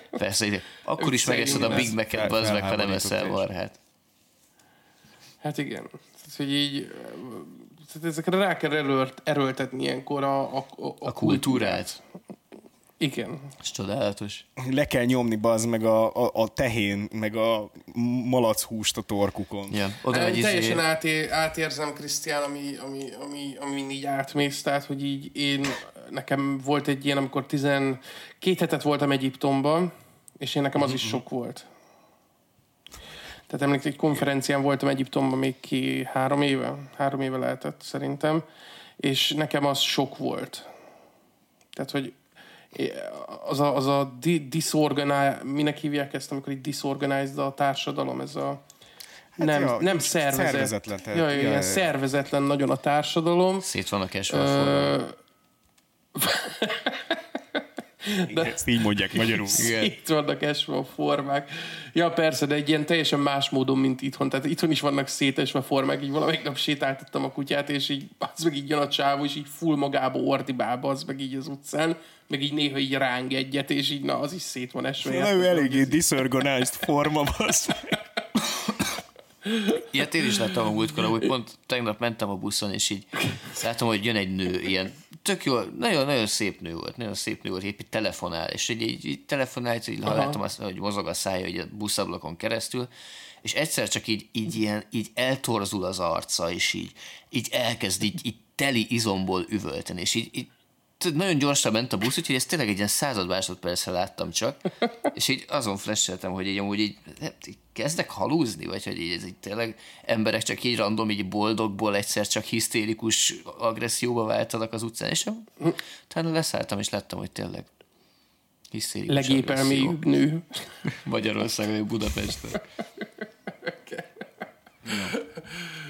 Persze, ide. akkor is megeszed a Big Mac-et, bazd meg, ha nem eszel marhát. Hát igen. Tehát, hogy így tehát ezekre rá kell erőlt, erőltetni ilyenkor a, a, a, a kultúrát. Igen. Ez csodálatos. Le kell nyomni bazd meg a, a, a tehén, meg a malac húst a torkukon. Ja, oda egy izé, teljesen áté, átérzem, Krisztián, ami, ami, ami, ami így átmész, tehát, hogy így én, nekem volt egy ilyen, amikor 12 hetet voltam Egyiptomban, és én nekem az is sok volt. Tehát emlékszem, egy konferencián voltam Egyiptomban még ki három éve, három éve lehetett szerintem, és nekem az sok volt. Tehát, hogy az a, az a di- disorganized, minek hívják ezt, amikor így disorganized a társadalom, ez a nem, ja, nem szervezet. szervezetlen, tehát- ja, ja, ja, ja. szervezetlen nagyon a társadalom. szét esve a [laughs] formák. Ezt így mondják magyarul. [laughs] Itt vannak esve a formák. Ja, persze, de egy ilyen teljesen más módon, mint itthon. Tehát itthon is vannak szétesve formák. Így valamelyik nap sétáltattam a kutyát, és így az meg így jön a csávó, és így full magába ordibába, az meg így az utcán, meg így néha így ráng egyet, és így na, az is szét van esve. Na, ő eléggé disorganized forma, meg. Ilyet én is láttam a múltkor, hogy pont tegnap mentem a buszon, és így láttam, hogy jön egy nő, ilyen tök jó, nagyon, nagyon szép nő volt, nagyon szép nő volt, épp telefonál, és így, így, így telefonált, így láttam azt, hogy mozog a szája így a buszablakon keresztül, és egyszer csak így, így, ilyen, így eltorzul az arca, és így, így elkezd így, így teli izomból üvölteni, és így, így tudod, nagyon gyorsan ment a busz, úgyhogy ezt tényleg egy ilyen század másodpercre láttam csak, és így azon flasheltem, hogy így amúgy így, hát így kezdek halúzni, vagy hogy így, ez így tényleg emberek csak így random, így boldogból egyszer csak hisztérikus agresszióba váltanak az utcán, és utána leszálltam, és láttam, hogy tényleg hisztérikus Legépelmélyűbb nő. Magyarországon, vagy Budapesten.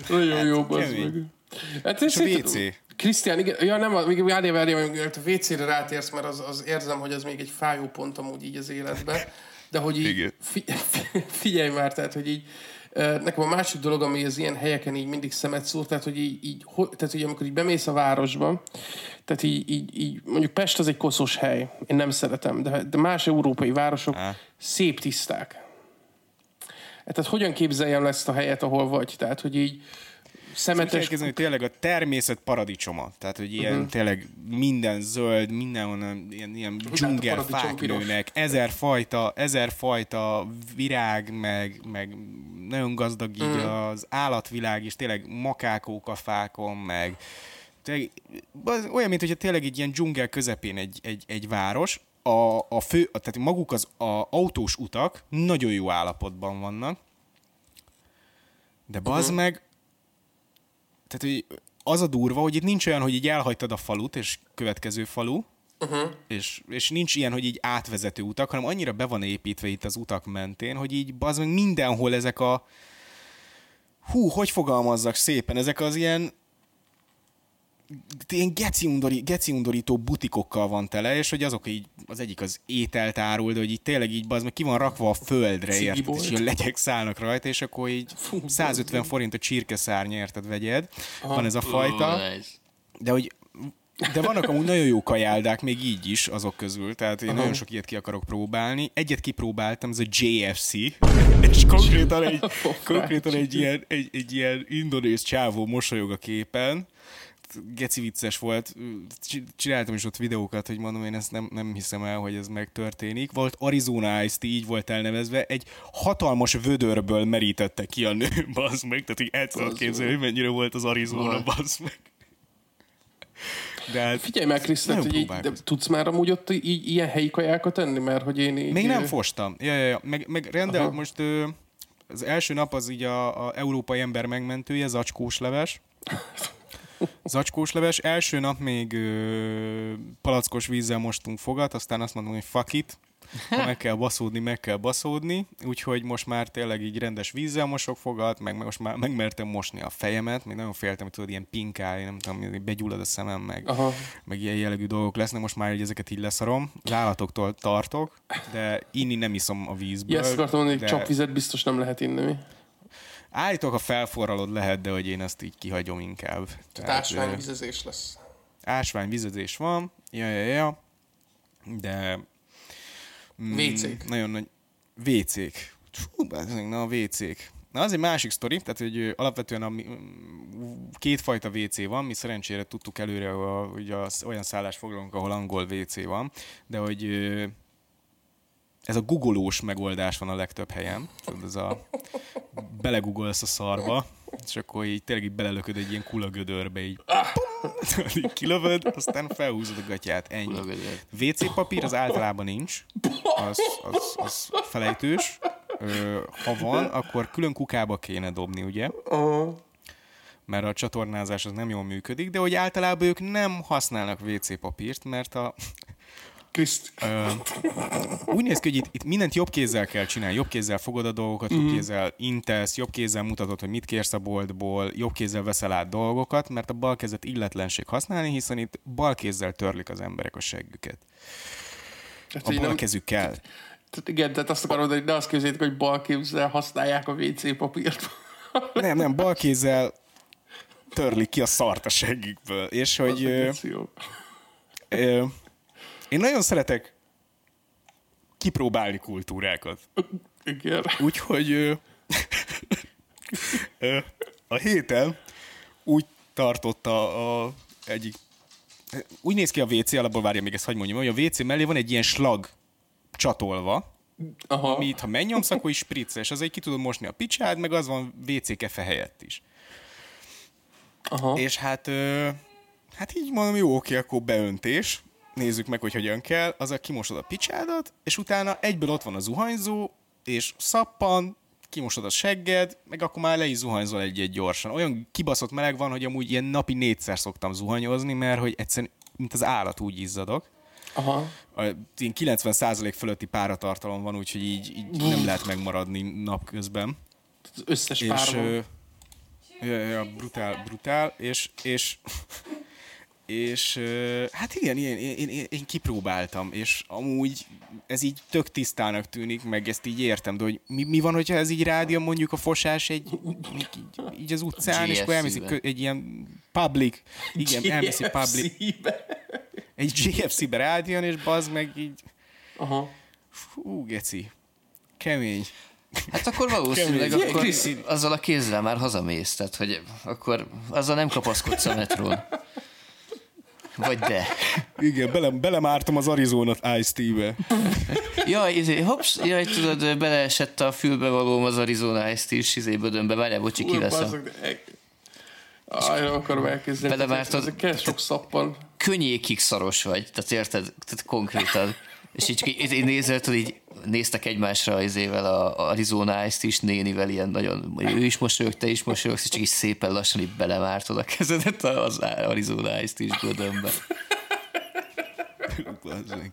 Nagyon jó, bazd kemény. meg. Hát és a WC? Krisztián, igen, ja nem, még várjál, várjál, még a WC-re rátérsz, mert az, az érzem, hogy az még egy fájó pont amúgy így az életben. De hogy így, fi, [laughs] figyelj már, tehát, hogy így nekem a másik dolog, ami az ilyen helyeken így mindig szemet szúr, tehát, hogy így, így tehát, hogy amikor így bemész a városba, tehát így, így, így, mondjuk Pest az egy koszos hely, én nem szeretem, de, de más európai városok Á. szép tiszták. Hát, Tehát hogyan képzeljem ezt a helyet, ahol vagy? Tehát, hogy így Szemetes... elképzelni, hogy tényleg a természet paradicsoma. Tehát, hogy ilyen uh-huh. tényleg minden zöld, mindenhonnan ilyen, ilyen dzsungel paradicsom fák piros? nőnek, ezer fajta, ezer fajta virág, meg, meg nagyon gazdag így Mhm. az állatvilág is, tényleg makákók a fákon, meg tényleg, az olyan, mint hogyha tényleg egy ilyen dzsungel közepén egy, egy, egy város, a, a fő, a, tehát maguk az a autós utak nagyon jó állapotban vannak, de bazd uh-huh. meg, tehát hogy az a durva, hogy itt nincs olyan, hogy így elhagytad a falut, és következő falu, uh-huh. és, és nincs ilyen, hogy így átvezető utak, hanem annyira be van építve itt az utak mentén, hogy így bazd meg mindenhol ezek a hú, hogy fogalmazzak szépen, ezek az ilyen ilyen geci, undori, geci undorító butikokkal van tele, és hogy azok így, az egyik az ételt árul, de hogy így tényleg így bazd meg ki van rakva a földre, érted, és ilyen legyek szállnak rajta, és akkor így [laughs] 150 forint a csirkeszárny, érted, vegyed. Van ez a fajta. De hogy de vannak amúgy nagyon jó kajáldák, még így is azok közül, tehát én nagyon sok ilyet ki akarok próbálni. Egyet kipróbáltam, ez a JFC, [laughs] és konkrétan egy, [laughs] konkrétan egy ilyen, egy, egy ilyen indonéz csávó mosolyog a képen, geci vicces volt, csináltam is ott videókat, hogy mondom, én ezt nem, nem hiszem el, hogy ez megtörténik. Volt Arizona Ice így volt elnevezve, egy hatalmas vödörből merítette ki a nő, [laughs] bazd meg, tehát így el tudod képzelni, hogy mennyire volt az Arizona, bazd meg. De hát, Figyelj meg, Nagyon hogy így, de tudsz már amúgy ott így, ilyen helyi kajákat enni, mert hogy én így... Még nem fostam. Ja, ja, ja. Meg, meg rendel, Aha. most ö, az első nap az így a, a európai ember megmentője, zacskós leves. [laughs] Zacskós leves. Első nap még ö, palackos vízzel mostunk fogat, aztán azt mondom, hogy fuck it. Ha meg kell baszódni, meg kell baszódni. Úgyhogy most már tényleg így rendes vízzel mosok fogat, meg most már megmertem mosni a fejemet. Még nagyon féltem, hogy tudod, ilyen pinkálj, nem tudom, begyullad a szemem, meg, Aha. meg ilyen jellegű dolgok lesznek. Most már így ezeket így leszarom. Az állatoktól tartok, de inni nem iszom a vízből. Ja, ezt akartam mondani, hogy de csapvizet biztos nem lehet inni. mi? Állítok, ha felforralod lehet, de hogy én ezt így kihagyom inkább. Tehát, Ásványvizezés lesz. ásványvizezés van, ja, ja, ja, de mm, WC-k. nagyon nagy WC-k. Fú, na a WC-k. Na, az egy másik sztori, tehát hogy alapvetően a, kétfajta WC van, mi szerencsére tudtuk előre, hogy olyan szállást foglalunk, ahol angol WC van, de hogy ez a googolós megoldás van a legtöbb helyen. Tudod, ez a belegugolsz a szarba, és akkor így tényleg így belelököd egy ilyen kulagödörbe, így, így kilövöd, aztán felhúzod a gatyát, ennyi. WC papír az általában nincs, az, az, az felejtős. Ö, ha van, akkor külön kukába kéne dobni, ugye? Mert a csatornázás az nem jól működik, de hogy általában ők nem használnak WC papírt, mert a, Kriszt. Úgy néz ki, hogy itt, itt mindent jobb kézzel kell csinálni. Jobb kézzel fogod a dolgokat, jobb kézzel intesz, jobb kézzel mutatod, hogy mit kérsz a boltból, jobb kézzel veszel át dolgokat, mert a bal kezet illetlenség használni, hiszen itt bal kézzel törlik az emberek a seggüket. Tehát, A bal kezükkel. tehát igen, tehát azt akarom hogy ne azt képzeljétek, hogy bal kézzel használják a WC papírt. [laughs] Nem, nem, bal kézzel törlik ki a szart a seggükből. És hogy... Ö, Jó. ö, én nagyon szeretek kipróbálni kultúrákat. Igen. Úgyhogy a héten úgy tartotta a egyik... Úgy néz ki a WC, alapból várja még ezt, hogy mondjam, hogy a WC mellé van egy ilyen slag csatolva, Aha. amit ha megnyomsz, akkor is spritz, és azért ki tudod mosni a picsád, meg az van WC kefe helyett is. Aha. És hát, ö, hát így mondom, jó, oké, akkor beöntés, nézzük meg, hogy hogyan kell, az a kimosod a picsádat, és utána egyből ott van a zuhanyzó, és szappan, kimosod a segged, meg akkor már le is zuhanyzol egy-egy gyorsan. Olyan kibaszott meleg van, hogy amúgy ilyen napi négyszer szoktam zuhanyozni, mert hogy egyszerűen, mint az állat úgy izzadok. Aha. A, ilyen 90% fölötti páratartalom van, úgyhogy így, így nem lehet megmaradni napközben. Az összes És, pár van. ö, ja, ja, brutál, brutál, és, és, és hát igen, én, én, én, én kipróbáltam, és amúgy ez így tök tisztának tűnik, meg ezt így értem, de hogy mi, mi van, hogyha ez így rádia mondjuk a fosás egy, így, így az utcán, és akkor kö- egy ilyen public, igen, elviszik public, egy GFC-be rádion, és bazd meg így, Aha. fú, geci, kemény. Hát akkor valószínűleg Kemény. akkor azzal a kézzel már hazamész, tehát hogy akkor azzal nem kapaszkodsz a metrón. Vagy de. Igen, bele, belemártam az Arizona Ice Tea-be. Jaj, izé, hops, jaj, tudod, beleesett a fülbe valóm az Arizona Ice Tea-s izé bödönbe, várjál, bocsi, kiveszem. eg- Aj, akarom elkezdeni. Belemártad. Ezek kell sok szappan. Könnyékig szaros vagy, tehát érted? Tehát konkrétan. És így, így, nézel, tudod, így néztek egymásra az évvel a, Arizona Ice is nénivel ilyen nagyon, ő is mosolyog, te is mosolyogsz, és csak így szépen lassan így belemártod a kezedet az Arizona Ice is. Bazd meg.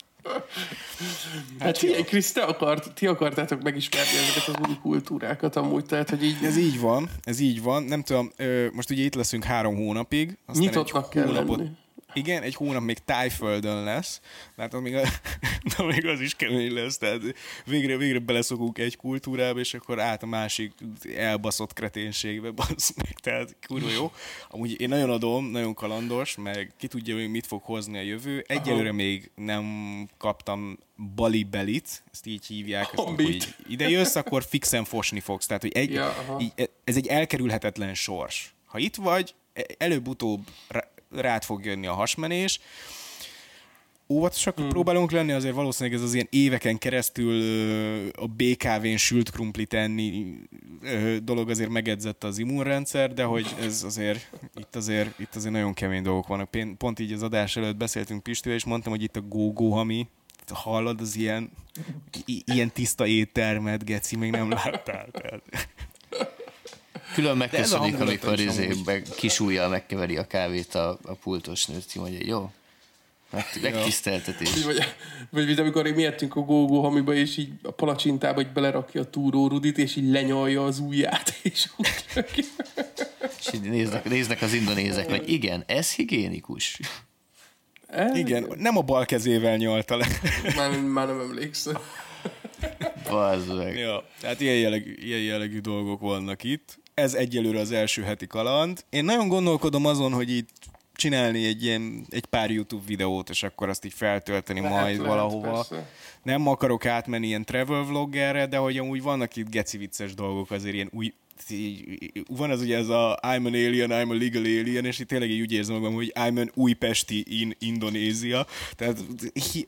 Hát figyelj, Krisz, te akart, ti akartátok megismerni ezeket az új kultúrákat amúgy, tehát, hogy így Ez így van, ez így van. Nem tudom, most ugye itt leszünk három hónapig. aztán Nyitottnak egy kell hónapot- lenni. Igen, egy hónap még tájföldön lesz, tehát még, a, [laughs] még az is kemény lesz, tehát végre, végre beleszokunk egy kultúrába, és akkor át a másik elbaszott kreténségbe, [laughs] bassz meg, tehát kurva jó. Amúgy én nagyon adom, nagyon kalandos, meg ki tudja még mit fog hozni a jövő. Egyelőre még nem kaptam Bali belit, ezt így hívják, ezt, hogy ide jössz, akkor fixen fosni fogsz. Tehát, hogy egy, Ja, aha. így, ez egy elkerülhetetlen sors. Ha itt vagy, e- előbb-utóbb rád fog jönni a hasmenés, óvatosak hmm. próbálunk lenni, azért valószínűleg ez az ilyen éveken keresztül a BKV-n sült krumplit enni dolog azért megedzett az immunrendszer, de hogy ez azért, itt azért, itt azért nagyon kemény dolgok vannak. Pont így az adás előtt beszéltünk Pistivel, és mondtam, hogy itt a go-go, ami hallod, az ilyen, i- ilyen tiszta éttermet, geci, még nem láttál. Tehát. Külön hangulata amikor izé, meg, kis ujjal megkeveri a kávét a, a pultos nőt, így mondja, jó? Meg, megtiszteltetés. Vagy, vagy, vagy amikor mi ettünk a gógó hamiba, és így a palacsintába hogy belerakja a túró rudit, és így lenyalja az ujját, [laughs] és úgy. És így néznek, néznek az indonézek, meg igen, ez higiénikus. Igen, nem a bal kezével nyalta le. Már, már nem emlékszem. Bazd meg. Ja, tehát ilyen jellegű, ilyen jellegű dolgok vannak itt. Ez egyelőre az első heti kaland. Én nagyon gondolkodom azon, hogy itt csinálni egy, ilyen, egy pár YouTube videót, és akkor azt így feltölteni Lehet, majd lehet, valahova. persze. Nem akarok átmenni ilyen travel vloggerre, de hogy amúgy vannak itt geci vicces dolgok, azért ilyen új így, van az ugye ez a I'm an alien, I'm a legal alien, és így tényleg így úgy érzem magam, hogy I'm an újpesti in Indonézia, tehát hi,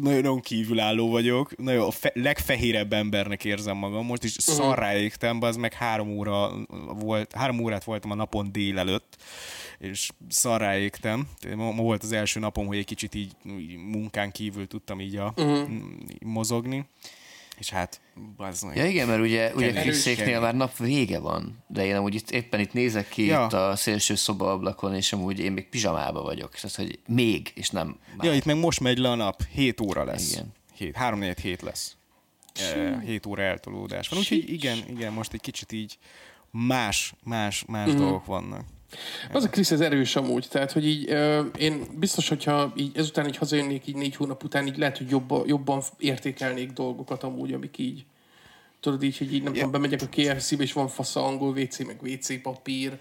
nagyon kívülálló vagyok, nagyon a fe, legfehérebb embernek érzem magam most, és uh-huh. szarrá égtem, az meg három óra volt, három órát voltam a napon délelőtt, és szarrá égtem. Ma, ma volt az első napom, hogy egy kicsit így, így munkán kívül tudtam így a, uh-huh. mozogni. És hát, bazdmeg. Ja igen, mert ugye, ugye Kriszéknél már nap vége van, de én amúgy itt, éppen itt nézek ki ja. itt a szélső szoba ablakon, és amúgy én még pizsamába vagyok. Tehát, hogy még, és nem már. Ja, itt meg most megy le a nap, 7 óra lesz. Igen. 7, 3 4 hét lesz. 7 óra eltolódás van. Úgyhogy igen, igen, most egy kicsit így más, más, más mm. dolgok vannak. Az a Krisz, ez erős amúgy, tehát, hogy így uh, én biztos, hogyha így ezután így hazajönnék így négy hónap után, így lehet, hogy jobba, jobban értékelnék dolgokat amúgy, amik így tudod így, hogy így nem yeah. tudom, bemegyek a KFC-be, és van fasz angol WC, meg WC papír,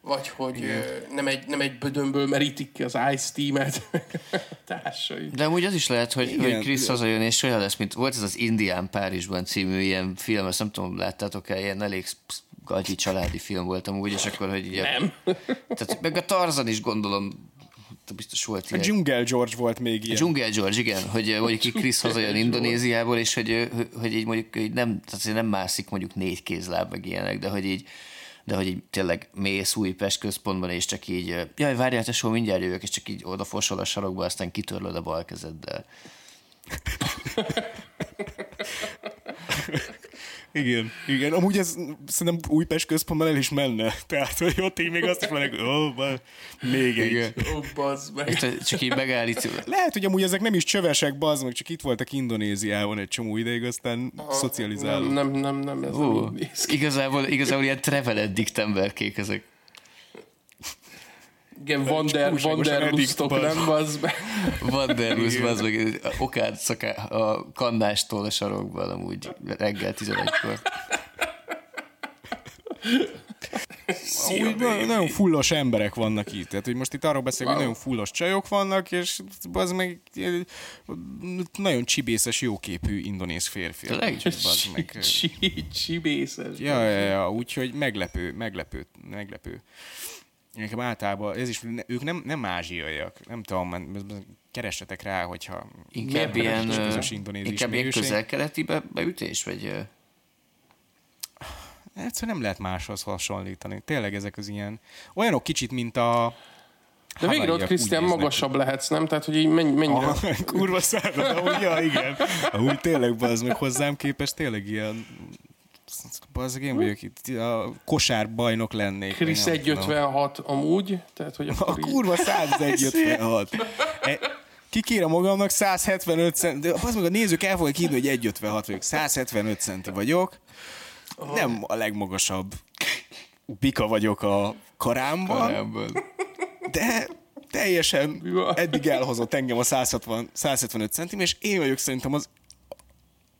vagy hogy uh, nem, egy, nem egy bödömből merítik ki az Ice Team-et, [laughs] társai. De amúgy az is lehet, hogy, Igen. hogy Krisz hazajön, és olyan lesz, mint volt ez az Indián Párizsban című ilyen film, azt nem tudom, láttátok-e, ilyen elég gagyi családi film volt amúgy, és akkor, hogy ugye... Nem. Tehát meg a Tarzan is gondolom biztos volt ilyen. A Jungle George volt még ilyen. A Jungle George, igen, hogy mondjuk Chris hazajön Indonéziából, és hogy, hogy így mondjuk hogy nem, tehát nem mászik mondjuk négy kézláb, meg ilyenek, de hogy így de hogy így tényleg mész Újpest központban, és csak így, jaj, várjál, tesó, mindjárt jövök, és csak így odafosol a sarokba, aztán kitörlöd a bal kezeddel. [laughs] Igen, igen. Amúgy ez szerintem Újpest központban el is menne. [laughs] Tehát, hogy ott így még azt is mondják, ó, oh, még egy. Igen. Ó, oh, bazd meg. csak így megállít. Lehet, hogy amúgy ezek nem is csövesek, bazd meg, csak itt voltak Indonéziában egy csomó ideig, aztán Aha, szocializáló. Nem, nem, nem, nem ez Ó, nem igazából, igazából ilyen traveled diktemberkék ezek. Igen, Vander, Vanderlustok, nem, bazd meg. Vanderlust, bazd meg, okád szaká, a kannástól a sarokban amúgy reggel 11-kor. Úgy, nagyon fullos emberek vannak itt. Tehát, hogy most itt arról beszélünk, wow. hogy nagyon fullos csajok vannak, és az meg nagyon csibészes, jóképű indonéz férfi. meg. Csibészes. Ja, ja, ja, úgyhogy meglepő, meglepő, meglepő nekem általában ez is, ők nem, nem ázsiaiak, nem tudom, keressetek rá, hogyha inkább ilyen, inkább ilyen közel-keleti be, beütés, vagy... Egyszerűen nem lehet máshoz hasonlítani. Tényleg ezek az ilyen, olyanok kicsit, mint a de végre ott Krisztián magasabb lehetsz, nem? Tehát, hogy így menj, mennyire... Ah, kurva szárad, de ja, igen. Úgy tényleg, az meg hozzám képest tényleg ilyen az én vagyok itt, a kosár lennék. Krisz 156 amúgy, tehát hogy A kurva 156. [laughs] E, kikérem magamnak 175 cent, de az meg a nézők el fogják írni, hogy 156 vagyok. 175 centi vagyok. Nem a legmagasabb bika vagyok a karámban. karámban. De teljesen eddig elhozott engem a 160, 175 centim, és én vagyok szerintem az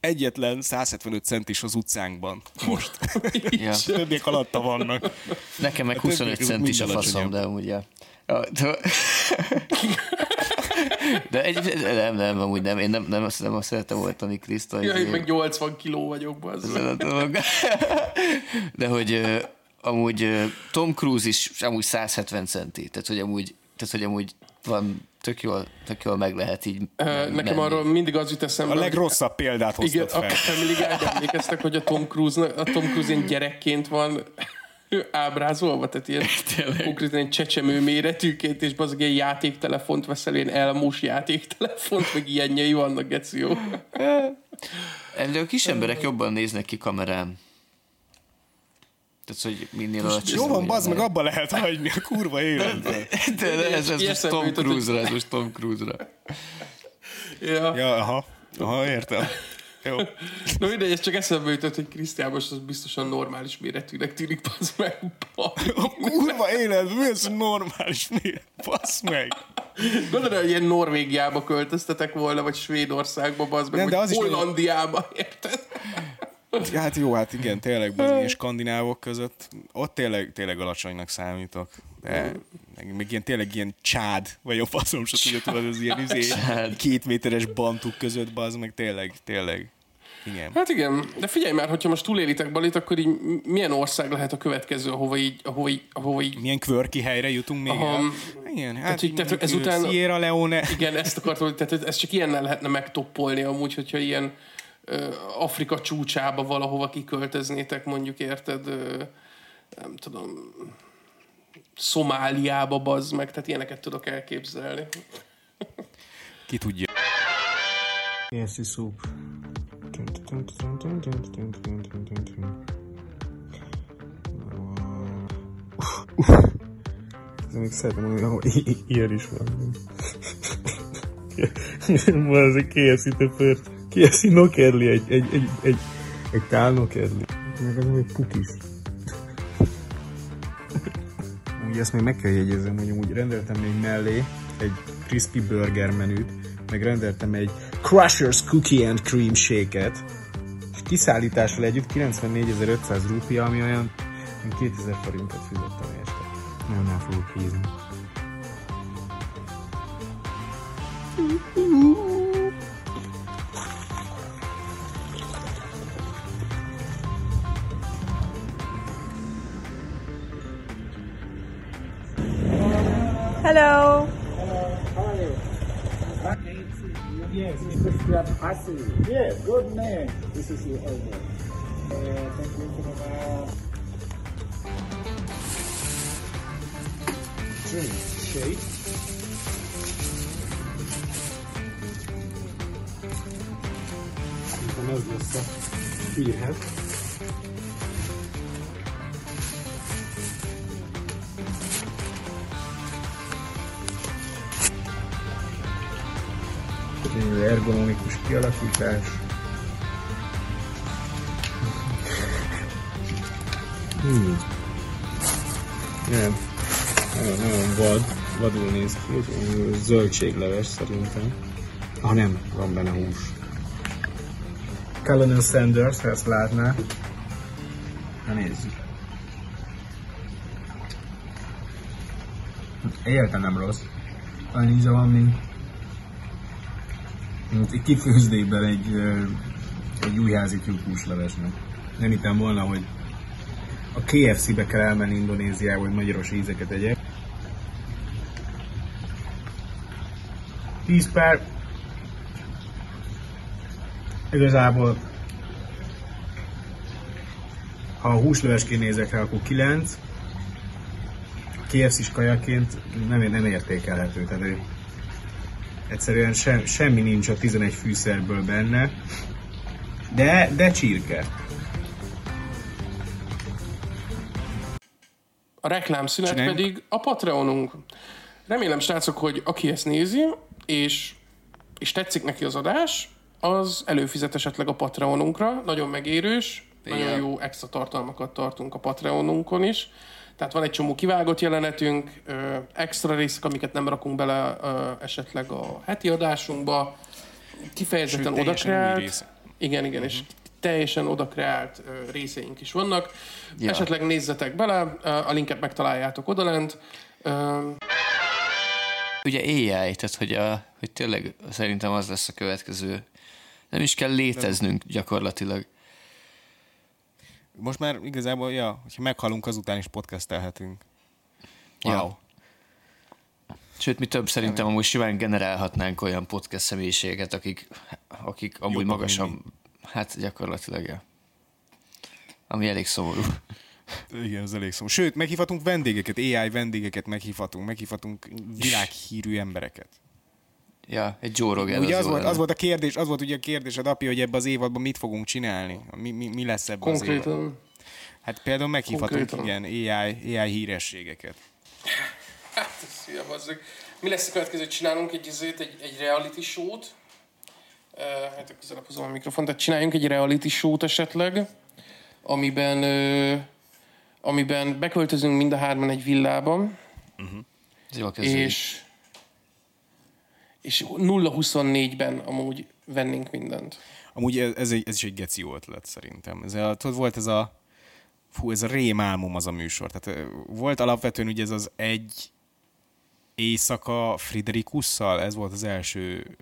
egyetlen 175 centis az utcánkban most. [laughs] ja. [laughs] Többiek alatta vannak. Nekem meg 25 centis a faszom, de amúgy ja. De, [laughs] egy, nem, nem, amúgy nem, én nem, nem, azt, nem azt szeretem voltani Kriszta. Ja, én meg 80 kiló vagyok, bazd. De hogy amúgy Tom Cruise is amúgy 170 centi, tehát hogy amúgy, tehát hogy amúgy van tök jól, tök jól meg lehet így Nekem menni. arról mindig az jut eszembe. A legrosszabb példát hoztad igen, fel. Igen, mindig emlékeztek, hogy a Tom Cruise, a Tom Cruise ilyen gyerekként van [laughs] ábrázolva, tehát ilyen [laughs] konkrétan egy csecsemő méretűként, és az egy játéktelefont veszel, ilyen elmús játéktelefont, meg ilyenjei vannak, geci jó. [laughs] De a kis emberek jobban néznek ki kamerán. Tehát, hogy minél alacsonyabb. Jó van, bazd meg, abba lehet hagyni a kurva életben. De, de ez, ez most Tom Cruise-ra, ez most Tom Cruise-ra. Ja. ja, aha. Aha, értem. Jó. Na mindegy, ez csak eszembe jutott, hogy Krisztián most az biztosan normális méretűnek tűnik, basz meg. A kurva élet, mi az normális méret? Basz meg. Gondolod, hogy ilyen Norvégiába költöztetek volna, vagy Svédországba, basz meg, Nem, de az Hollandiába, is, érted? Hát jó, hát igen, tényleg a skandinávok között, ott tényleg, tényleg alacsonynak számítok. De meg, meg ilyen, tényleg ilyen csád, vagy a faszom se tudja, tudod, az ilyen izé, két méteres bantuk között, az meg tényleg, tényleg. Igen. Hát igen, de figyelj már, hogyha most túlélitek Balit, akkor így milyen ország lehet a következő, ahova így, ahova így, ahova így Milyen kvörki helyre jutunk még Aha. el? Igen, hát így- tehát ezután- Sierra Leone. Igen, ezt akartam, tehát ez csak ilyennel lehetne megtoppolni amúgy, hogyha ilyen Afrika csúcsába valahova kiköltöznétek, mondjuk érted, nem tudom, Szomáliába bazd meg, tehát ilyeneket tudok elképzelni. Ki tudja. KFC soup. Ez még szeretem mondani, hogy ilyen is van. van ez egy KFC töpört. KFC nokerli, egy, egy, egy, egy, egy tál nokerli. Meg az egy pukis. Ugye ezt még meg kell jegyeznem, hogy úgy rendeltem még mellé egy crispy burger menüt, meg rendeltem egy Crushers Cookie and Cream Shake-et, és kiszállítással együtt 94.500 rúpia, ami olyan mint 2000 forintot fizettem este. Nagyon el fogok hízni. Hello. Yes, Mr. Stuart Hussey. Yes, good man. This is your order. Uh, thank you for the drink shake. Szerintem ez lesz a hírhet. Gyönyörű ergonomikus kialakítás. Hmm. Nem. Nagyon, nagyon vad. Vadul néz ki. Zöldségleves szerintem. Ah nem, van benne hús. Colonel Sanders, ha ezt látná. Na nézzük. Érte nem rossz. Íze van, mint, mint egy egy, újházi tyúkhúslevesnek. Nem hittem volna, hogy a KFC-be kell elmenni Indonéziába, hogy magyaros ízeket egyek. 10 per Igazából, ha a húslevesként nézek rá, akkor 9. KFC-s kajaként nem, nem értékelhető. Tehát egyszerűen sem, semmi nincs a 11 fűszerből benne, de, de csirke. A reklámszünet Csináljunk. pedig a Patreonunk. Remélem, srácok, hogy aki ezt nézi, és, és tetszik neki az adás, az előfizet esetleg a Patreonunkra. Nagyon megérős, nagyon Igen. jó extra tartalmakat tartunk a Patreonunkon is. Tehát van egy csomó kivágott jelenetünk, extra részek, amiket nem rakunk bele esetleg a heti adásunkba. Kifejezetten része. Igen, igen, és teljesen odakreált ö, részeink is vannak. Ja. Esetleg nézzetek bele, a linket megtaláljátok odalent. Ugye AI, tehát hogy, a, hogy tényleg szerintem az lesz a következő. Nem is kell léteznünk gyakorlatilag. Most már igazából, ja, hogyha meghalunk, azután is podcastelhetünk. Wow. Ja. Sőt, mi több szerintem amúgy simán generálhatnánk olyan podcast személyiséget, akik, akik amúgy Jobbak, magasabb. Hát gyakorlatilag, ja. Ami elég szomorú. Igen, ez elég szó. Sőt, meghívhatunk vendégeket, AI vendégeket meghívhatunk, meghívhatunk világhírű embereket. Ja, egy Joe Rogan. Ugye az jó volt, az volt a kérdés, az volt ugye a kérdés a Dapi, hogy ebbe az évadban mit fogunk csinálni, mi, mi, mi lesz ebben az évadban. konkrétan. Hát például meghívhatunk Konkrétan. igen, AI, AI hírességeket. Hát, ez hülye, bazzeg. Mi lesz a következő? Csinálunk egy, izét, egy, egy reality show-t. Uh, hát közelebb hozom a mikrofont. Tehát csináljunk egy reality show-t esetleg, amiben, uh, amiben beköltözünk mind a hárman egy villában, Ez jól kezdődik. és és 0-24-ben amúgy vennénk mindent. Amúgy ez, ez, egy, ez is egy geci jó ötlet szerintem. Ez tudod, volt ez a fú, ez a rémálmom az a műsor. Tehát volt alapvetően ugye ez az egy éjszaka Friderikusszal, ez volt az első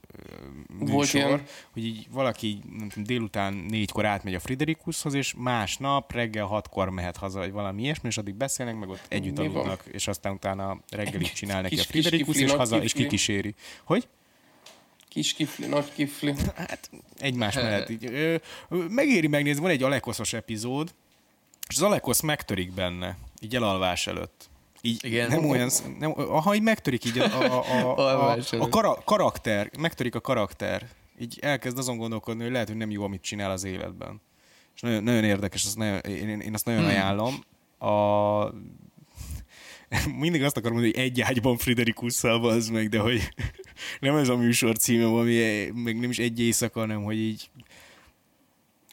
Volt műsor, ilyen. hogy így valaki nem tudom, délután négykor átmegy a Friderikuszhoz, és másnap reggel hatkor mehet haza, vagy valami ilyesmi, és addig beszélnek, meg ott együtt Mi van? aludnak, és aztán utána reggelit csinál neki Kis- a Friderikus, kis és kifli, haza, nagy és kifli. kikíséri. Hogy? Kis kifli, nagy kifli. [laughs] Hát egymás mellett így. Megéri megnézni, van egy Alekoszos epizód, és az Alekosz megtörik benne, így elalvás előtt. Így Igen. nem olyan, nem, aha, így megtörik így a, a, a, [laughs] a, a, kara, karakter, megtörik a karakter. Így elkezd azon gondolkodni, hogy lehet, hogy nem jó, amit csinál az életben. És nagyon, nagyon érdekes, azt nagyon, én, én azt nagyon ajánlom. A, [laughs] mindig azt akarom mondani, hogy egy ágyban Friderikusszal az meg, de hogy [laughs] nem ez a műsor címe, ami meg nem is egy éjszaka, hanem hogy így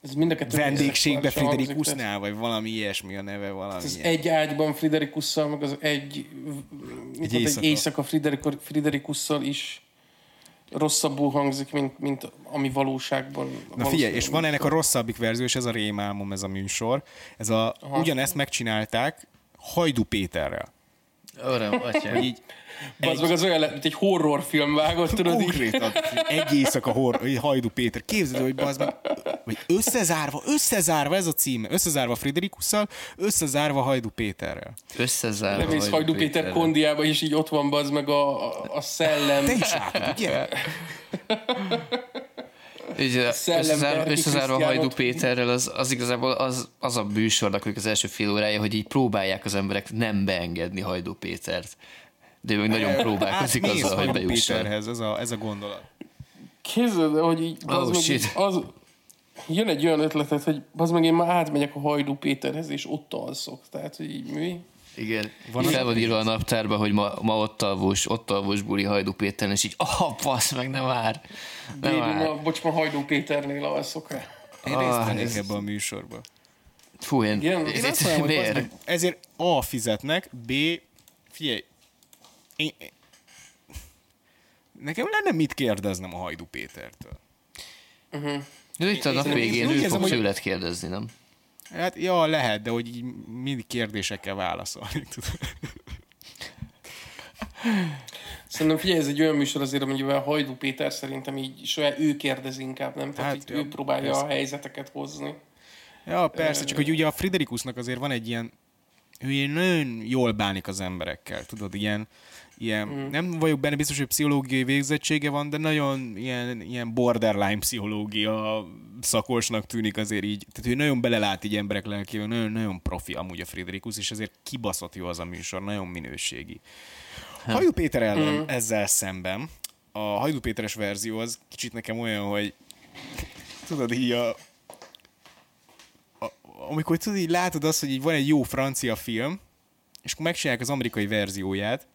Ez mind a kettő vendégségbe éjszaka Friderikussnál, vagy valami ilyesmi a neve, valami Ez ilyen. egy ágyban Friderikusszal, meg az egy, egy, egy éjszaka. éjszaka Friderik- Friderikusszal is rosszabbul hangzik, mint, mint ami valóságban Na figyelj, és van ennek a rosszabbik verzió, és ez a rémálmom, ez a műsor. Ez a, ugyanezt megcsinálták Hajdu Péterrel. Öröm, atyám. Hogy így Az meg az olyan lett, mint egy horrorfilm vágott, tudod konkrétan egy éjszaka hor, így Hajdu Péter. Képzeld, hogy bazd meg, hogy összezárva, összezárva ez a címe, összezárva Friderikusszal, összezárva Hajdu Péterrel. Összezárva. Lemész Hajdú Péter Péterrel. kondiába, és így ott van bazd meg a, a, a szellem. Te is látod, ugye? [laughs] Így, Szellem összezárva, összezárva Hajdú Péterrel, az, az igazából az, az a műsornak az első fél órája, hogy így próbálják az emberek nem beengedni Hajdú Pétert. De ő meg nagyon próbálkozik Átmész azzal, hogy Hajdu bejusson. Péterhez, ez a, ez a gondolat. Képzeld, el, hogy így, Oh, meg, shit. az, jön egy olyan ötletet, hogy az meg én már átmegyek a Hajdú Péterhez, és ott alszok. Tehát, hogy így mi? Igen. Van fel van írva a naptárba, hogy ma, ma ott alvós, ott alvós buli Hajdú Péteren, és így, ah, passz meg, nem vár. Nem Én vár. a, bocs, ma Hajdú Péternél alszok. Én Ah, részt vennék ez- ebbe a műsorba. Fú, én, Igen? Én Én azt mondom, hogy meg, ezért A fizetnek, B, figyelj, én, nekem lenne mit kérdeznem a Hajdu Pétertől. De itt a nap Én- végén ő fog tőled kérdezni, nem? Hát, ja, lehet, de hogy így mindig kérdésekkel válaszolni. tudod. Szerintem figyelj, ez egy olyan műsor azért, amivel Hajdú Péter szerintem így saját ő kérdez inkább, nem? Tehát Hát, ja, ő próbálja persze. a helyzeteket hozni. Ja, persze, csak hogy ugye a Friderikusnak azért van egy ilyen, ő ilyen nagyon jól bánik az emberekkel, tudod, ilyen, ilyen mm. nem vagyok benne biztos, hogy pszichológiai végzettsége van, de nagyon ilyen, ilyen borderline pszichológia szakosnak tűnik azért így. Tehát ő nagyon belelát így emberek lelkébe, nagyon, nagyon profi amúgy a Friderikus, és ezért kibaszott jó az a műsor, nagyon minőségi. Hajdú Péter ellen mm. ezzel szemben, a Hajdú Péteres verzió az kicsit nekem olyan, hogy tudod, így a, a- amikor tudod, így látod azt, hogy így van egy jó francia film, és akkor megcsinálják az amerikai verzióját,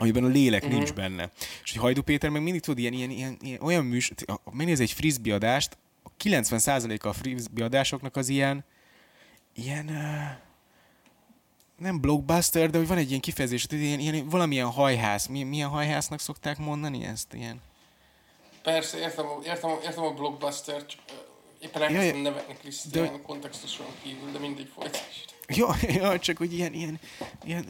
amiben a lélek uh-huh. nincs benne. És hogy Hajdú Péter meg mindig tudod, ilyen, ilyen, ilyen, ilyen olyan ha megnéz egy frisbee adást, a 90%-a a frisbee adásoknak az ilyen, ilyen, uh, nem blockbuster, de hogy van egy ilyen kifejezés, hogy ilyen, ilyen valamilyen hajház. Milyen, milyen hajhásznak szokták mondani ezt? Ilyen? Persze, értem, a- értem, a- értem a blockbuster, csak éppen elkezdtem ja. nevetni Krisztián de... kontextuson kívül, de mindegy folytasd. Ja, ja, csak hogy ilyen, ilyen, ilyen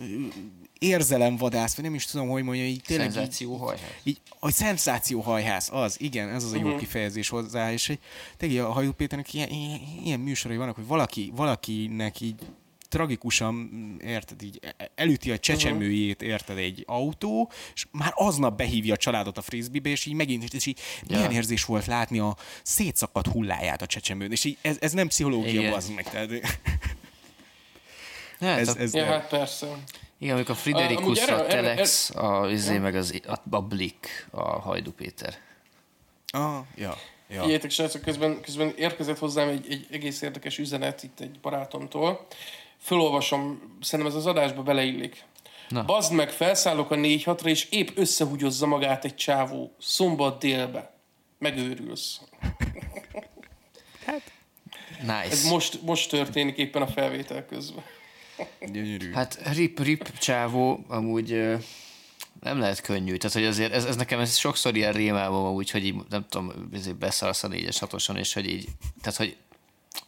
érzelemvadász, vagy nem is tudom, hogy mondja, így tényleg így, Szenzációhajház. így, a szenzációhajház, az, igen, ez az a jó uh-huh. kifejezés hozzá, és hogy tényleg a Hajdú Péternek ilyen, ilyen, ilyen műsorai vannak, hogy valaki, valakinek így tragikusan, érted, így e- elüti a csecsemőjét, érted, egy autó, és már aznap behívja a családot a frisbee-be, és így megint, és így milyen érzés volt látni a szétszakadt hulláját a csecsemőn, és így ez, ez nem pszichológia, Igen. az meg, tehát Hát, ez, a- ez Ja, hát persze. Igen, amikor a Friderikus, erre- a erre- Telex, a, izé, meg az, a, a Blik, a Hajdú Péter. Ah, ja, ja. Figyeljetek, srácok, közben, közben érkezett hozzám egy, egy egész érdekes üzenet itt egy barátomtól. Fölolvasom, szerintem ez az adásba beleillik. Na. Bazd meg, felszállok a 4 6 és épp összehúgyozza magát egy csávó. Szombat délbe. Megőrülsz. [laughs] Nice. Ez most, most történik éppen a felvétel közben. Gyönyörű. Hát rip, rip csávó, amúgy nem lehet könnyű. Tehát, hogy azért ez, ez nekem ez sokszor ilyen rémálom amúgy, hogy így, nem tudom, ezért beszarsz a 4-es 6 és hogy így, tehát, hogy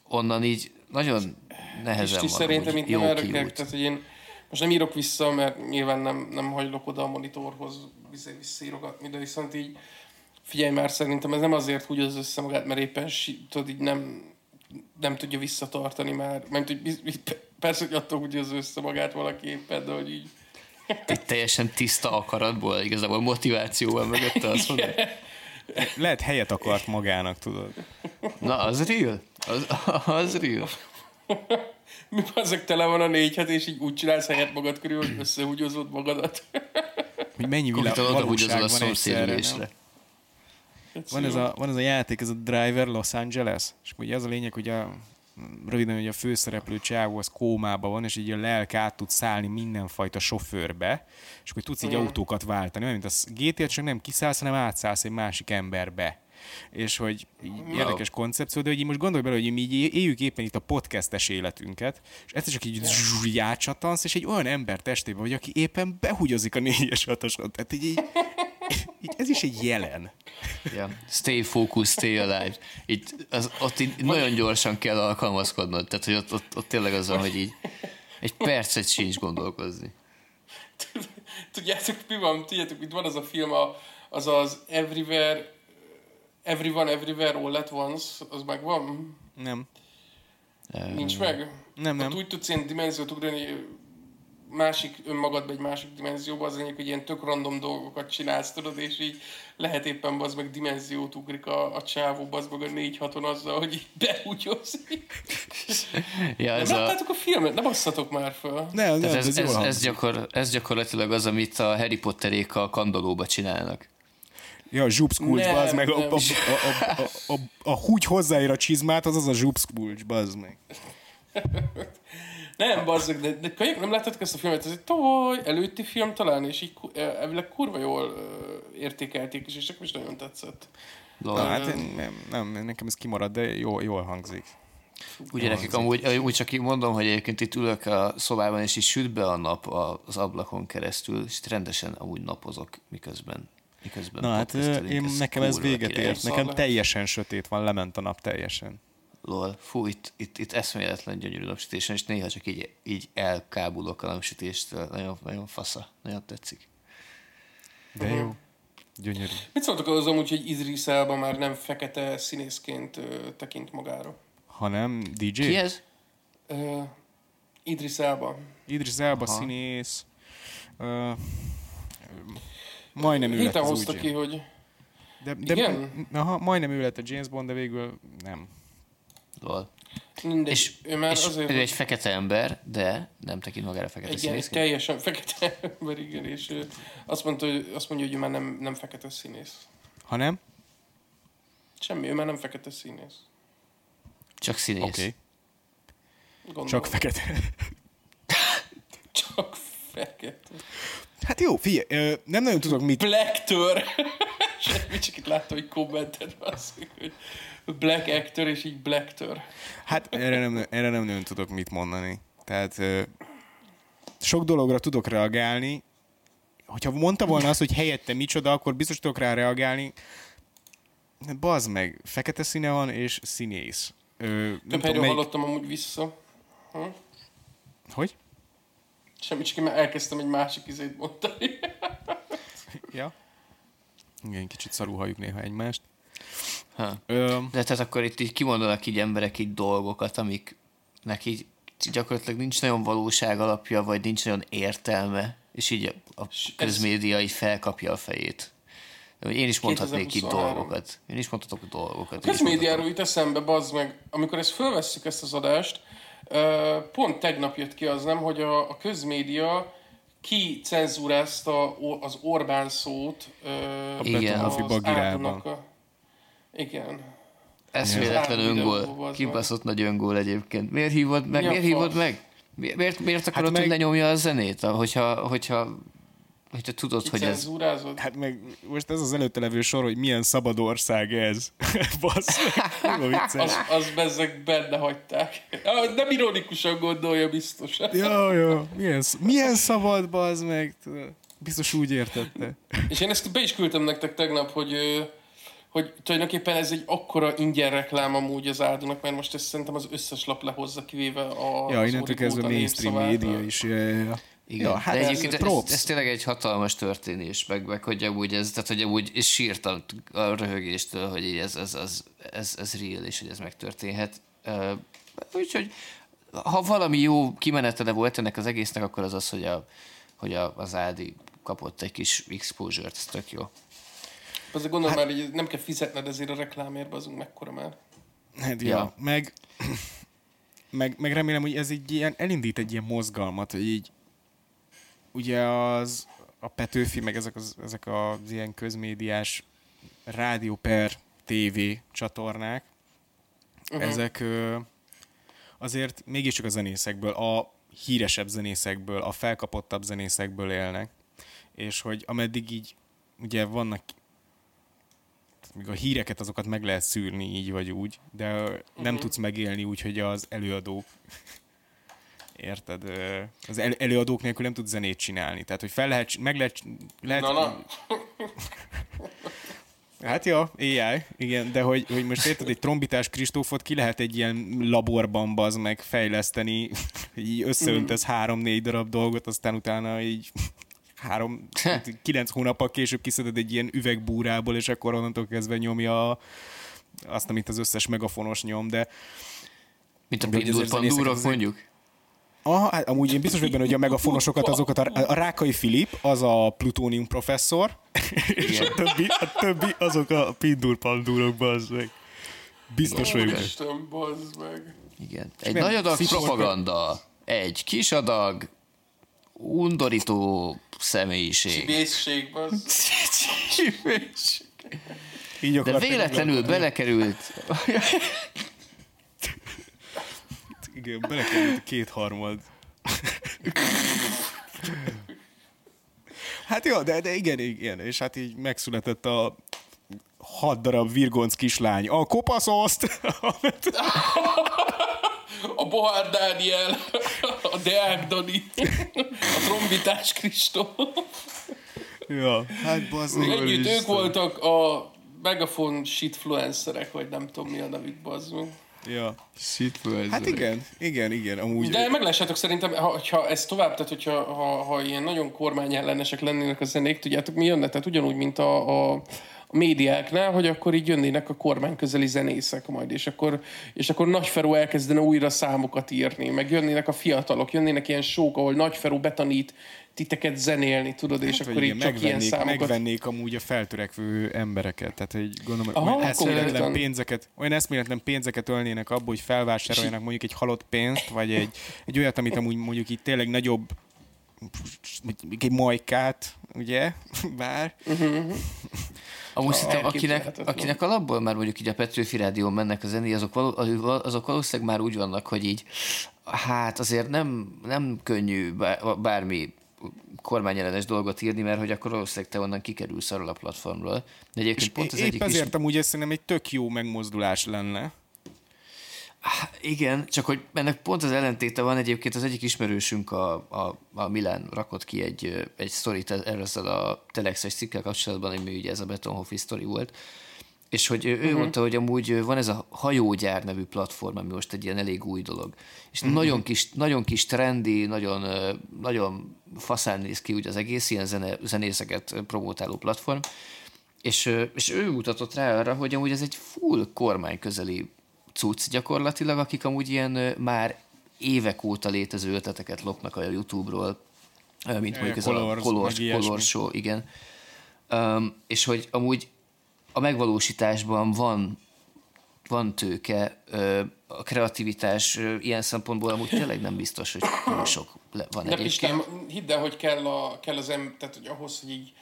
onnan így nagyon nehezen Pisti van szerintem itt nem erre kell, tehát hogy én most nem írok vissza, mert nyilván nem, nem hajlok oda a monitorhoz vissza- visszaírogatni, de viszont így figyelj már, szerintem ez nem azért húgy az össze magát, mert éppen tudod, így nem, nem tudja visszatartani már. Mert biz- persze, hogy attól húgy az össze magát valaki éppen, de hogy így Egy teljesen tiszta akaratból, igazából motivációval mögötte azt mondod. Lehet helyet akart magának, tudod. Na, az real. Az, az real. mi ezek tele van a négy het, és így úgy csinálsz helyet magad körül, hogy összehúgyozod magadat. Hogy mennyi világ, valóság a van egyszerre. szomszédülésre. Van ez, a, van ez a játék, ez a Driver Los Angeles, és ugye az a lényeg, hogy a, röviden, hogy a főszereplő csávó az kómában van, és így a lelke át tud szállni mindenfajta sofőrbe, és akkor tudsz így autókat váltani, olyan, mint a GTA, csak nem kiszállsz, hanem átszállsz egy másik emberbe. És hogy így érdekes koncepció, de hogy így most gondolj bele, hogy mi így éljük éppen itt a podcastes életünket, és egyszer csak így zsuzs, átcsatansz, és egy olyan ember testében vagy, aki éppen behugyozik a négyes hatoson. Tehát így, így, így, ez is egy jelen. Ja. Stay focused, stay alive. Így, az, ott így nagyon gyorsan kell alkalmazkodnod. Tehát, hogy ott, ott, ott tényleg az van, hogy így egy percet sincs gondolkozni. Tudjátok, mi van? Tudjátok, itt van az a film, a, az az Everywhere, Everyone Everywhere All at Once, az megvan? Nem. Nincs meg? Nem, nem. Ott úgy tudsz ilyen dimenziót ugrani, másik önmagadba egy másik dimenzióba, az lényeg, hogy ilyen tök random dolgokat csinálsz, tudod, és így lehet éppen az meg dimenziót ugrik a, a csávó, az meg a 4 haton azzal, hogy így behúgyozik. Ja, ez Nem a, a filmet? Ne basszatok már föl. Nem, nem, ez, ez, ez, ez, gyakor, ez gyakorlatilag az, amit a Harry Potterék a kandalóba csinálnak. Ja, a zsupszkulcs, Nem, bazd meg, a, a, a, a, a, a, a húgy hozzáér a csizmát, az az a zsupszkulcs, bazd meg. Nem, bazzak, de, de kölyök, nem láttatok ezt a filmet? Ez egy tavaly előtti film talán, és így eh, elvileg kurva jól értékelték is, és nekem is nagyon tetszett. Na, hát én, nem, nem, nekem ez kimarad, de jó, jól hangzik. Ugye nekik amúgy, úgy csak így mondom, hogy egyébként itt ülök a szobában, és így süt be a nap a- az ablakon keresztül, és rendesen amúgy napozok, miközben miközben Na hát én, nekem ez véget ért. Nekem teljesen sötét van, lement a nap teljesen. Lol, fú, itt, itt, itt eszméletlen gyönyörű napsütésen, és néha csak így, így elkábulok a napsütéstől. Nagyon, nagyon fasza, nagyon tetszik. De jó. Gyönyörű. Mit szóltok az amúgy, hogy Idris Elba már nem fekete színészként uh, tekint magára? Hanem DJ? Ki ez? Uh, Idris Elba. Idris Elba Aha. színész. Uh, majdnem ő lett Héten az hozta ki, hogy de, de, Igen? Aha, majdnem ő lett a James Bond, de végül nem. Lol. mindegy, És, ő már és azért ő egy fekete ember, de nem tekint magára fekete egy színészként. teljesen fekete [laughs] ember, igen, és ő azt, mondta, hogy, azt mondja, hogy ő már nem, nem fekete színész. Ha nem? Semmi, ő már nem fekete színész. Csak színész. Oké. Okay. Gondolom. Csak fekete. [laughs] Csak fekete. Hát jó, figyelj, ö, nem nagyon tudok mit... Black Tör. Semmi, [laughs] csak itt láttam, hogy kommentet baszik, hogy Black Actor, és így Black Tör. Hát erre nem, erre nem nagyon tudok mit mondani. Tehát ö, sok dologra tudok reagálni. Hogyha mondta volna azt, hogy helyette micsoda, akkor biztos tudok rá reagálni. Bazd meg, fekete színe van, és színész. Ö, Több tudom, helyről melyik... hallottam amúgy vissza. Hogy? Semmi, csak én már elkezdtem egy másik izét mondani. [laughs] Ja. Igen, kicsit szarul halljuk néha egymást. Ha. Ö, De tehát akkor itt így kimondanak így emberek így dolgokat, amiknek így gyakorlatilag nincs nagyon valóság alapja, vagy nincs nagyon értelme, és így a közmédia így felkapja a fejét. Én is mondhatnék itt 2023. dolgokat. Én is mondhatok dolgokat. A közmédiáról jut eszembe, bazd meg, amikor ezt fölvesszük ezt az adást, pont tegnap jött ki az nem, hogy a, a közmédia ki cenzúrázta az Orbán szót ö, Igen. az Petőfi Bagirában. A- Igen. Eszméletlen Ez öngól. Kibaszott nagy öngól egyébként. Miért hívod meg? Mi a Miért hívod meg? Mi- Miért, miért akarod, meg- hogy lenyomja a zenét? Hogyha, hogyha, hogyha tudod, hogy ez... hát meg most ez az előtte levő sor, hogy milyen szabad ország ez. [laughs] Vicces. Az, az bezzeg benne hagyták. Ah, Nem ironikusan gondolja biztos. Ja, ja, milyen, milyen szabad, bazd meg. Biztos úgy értette. És én ezt be is küldtem nektek tegnap, hogy, hogy tulajdonképpen ez egy akkora ingyen reklám amúgy az áldonak, mert most ezt szerintem az összes lap lehozza kivéve a Ja, innentől kezdve Origóta mainstream média is. Ja, ja, ja. Igen. Ja, hát De ez egyébként ez, props. ez, tényleg egy hatalmas történés, meg, meg hogy amúgy ez, tehát hogy amúgy és sírtam a röhögéstől, hogy így ez, ez, ez, ez, ez real, és hogy ez megtörténhet. Uh, úgyhogy ha valami jó kimenetele volt ennek az egésznek, akkor az az, hogy, a, hogy a, az Ádi kapott egy kis exposure-t, ez tök jó. Azért gondolom hát... már, hogy nem kell fizetned ezért a reklámért, azunk mekkora már. Hát, ja. Ja. ja. Meg, [clears throat] meg, meg remélem, hogy ez egy ilyen, elindít egy ilyen mozgalmat, hogy így ugye az a Petőfi, meg ezek az, ezek az ilyen közmédiás rádió per TV csatornák, uh-huh. ezek ö, azért mégiscsak a zenészekből, a híresebb zenészekből, a felkapottabb zenészekből élnek, és hogy ameddig így ugye vannak még a híreket azokat meg lehet szűrni így vagy úgy, de uh-huh. nem tudsz megélni úgy, hogy az előadók érted? Az el- előadók nélkül nem tudsz zenét csinálni. Tehát, hogy fel lehet, meg lehet, lehet Na, na. [laughs] Hát ja, AI, igen, de hogy, hogy most érted, egy trombitás Kristófot ki lehet egy ilyen laborban bazd meg fejleszteni, [laughs] így összeöntesz három-négy darab dolgot, aztán utána így [laughs] három, kilenc hónappal később kiszeded egy ilyen üvegbúrából, és akkor onnantól kezdve nyomja a- azt, amit az összes megafonos nyom, de Mint a zenészeket Pandúrok mondjuk. Aha, hát amúgy én biztos vagyok benne, hogy a megafonosokat, azokat a, a Rákai Filip, az a plutónium professzor, [laughs] és a többi, a többi azok a pindur pandúrok, bazd meg. Biztos vagyok. Isten, bazd meg. Igen. Egy nagy adag propaganda, egy kis adag undorító személyiség. Vészség, bazd. [laughs] Így De véletlenül belekerült Igen, belekerült a kétharmad. hát jó, de, de igen, igen, és hát így megszületett a hat darab virgonc kislány. A kopaszoszt! A Bohár Dániel, a Deák Dani, a trombitás Kristó. ja, hát bazd meg. Együtt ők voltak a megafon shitfluencerek, vagy nem tudom mi a nevük, bazd Ja. Hát igen, igen, igen, amúgy. De meglássátok szerintem, ha, ha ez tovább, tehát hogyha ha, ha ilyen nagyon kormányellenesek lennének a zenék, tudjátok mi jönne? Tehát ugyanúgy, mint a, a, a médiáknál, hogy akkor így jönnének a kormány közeli zenészek majd, és akkor, és akkor Nagyferó elkezdene újra számokat írni, meg jönnének a fiatalok, jönnének ilyen sók, ahol Nagyferó betanít titeket zenélni, tudod, és Hát, akkor hogy így igen, csak ilyen megvennék, számokat. megvennék amúgy a feltörekvő embereket. Tehát, hogy gondolom, Aha, olyan eszméletlen pénzeket, olyan eszméletlen pénzeket ölnének abba, hogy felvásároljanak mondjuk egy halott pénzt, vagy egy, egy olyat, amit amúgy mondjuk itt tényleg nagyobb egy majkát, ugye? [laughs] Bár. Amúgy szerintem akinek, akinek alapból már mondjuk így a Petőfi Rádión mennek a zené, azok, való, azok valószínűleg már úgy vannak, hogy így hát azért nem, nem könnyű bár- bármi kormányellenes dolgot írni, mert hogy akkor valószínűleg te onnan kikerülsz arról a platformról. De egyébként És pont az épp egyik ezért is... amúgy ez szerintem egy tök jó megmozdulás lenne. Igen, csak hogy ennek pont az ellentéte van, egyébként az egyik ismerősünk, a, a, a Milán rakott ki egy, egy sztorit erről a Telexes cikkel kapcsolatban, ami ugye ez a Betonhoffi sztori volt, és hogy ő uh-huh. mondta, hogy amúgy van ez a hajógyár nevű platform, ami most egy ilyen elég új dolog. És uh-huh. nagyon, kis, nagyon kis trendi, nagyon, nagyon faszán néz ki úgy az egész, ilyen zene, zenészeket promotáló platform, és, és ő mutatott rá arra, hogy amúgy ez egy full kormány közeli cucc gyakorlatilag, akik amúgy ilyen már évek óta létező ötleteket lopnak a YouTube-ról, mint mondjuk ez a Colors, Colors. Colors Show, igen. Um, és hogy amúgy a megvalósításban van van tőke, a kreativitás ilyen szempontból amúgy tényleg nem biztos, hogy túl sok van De. Piskám, hidd el, hogy kell, a, kell az em, tehát hogy ahhoz, hogy így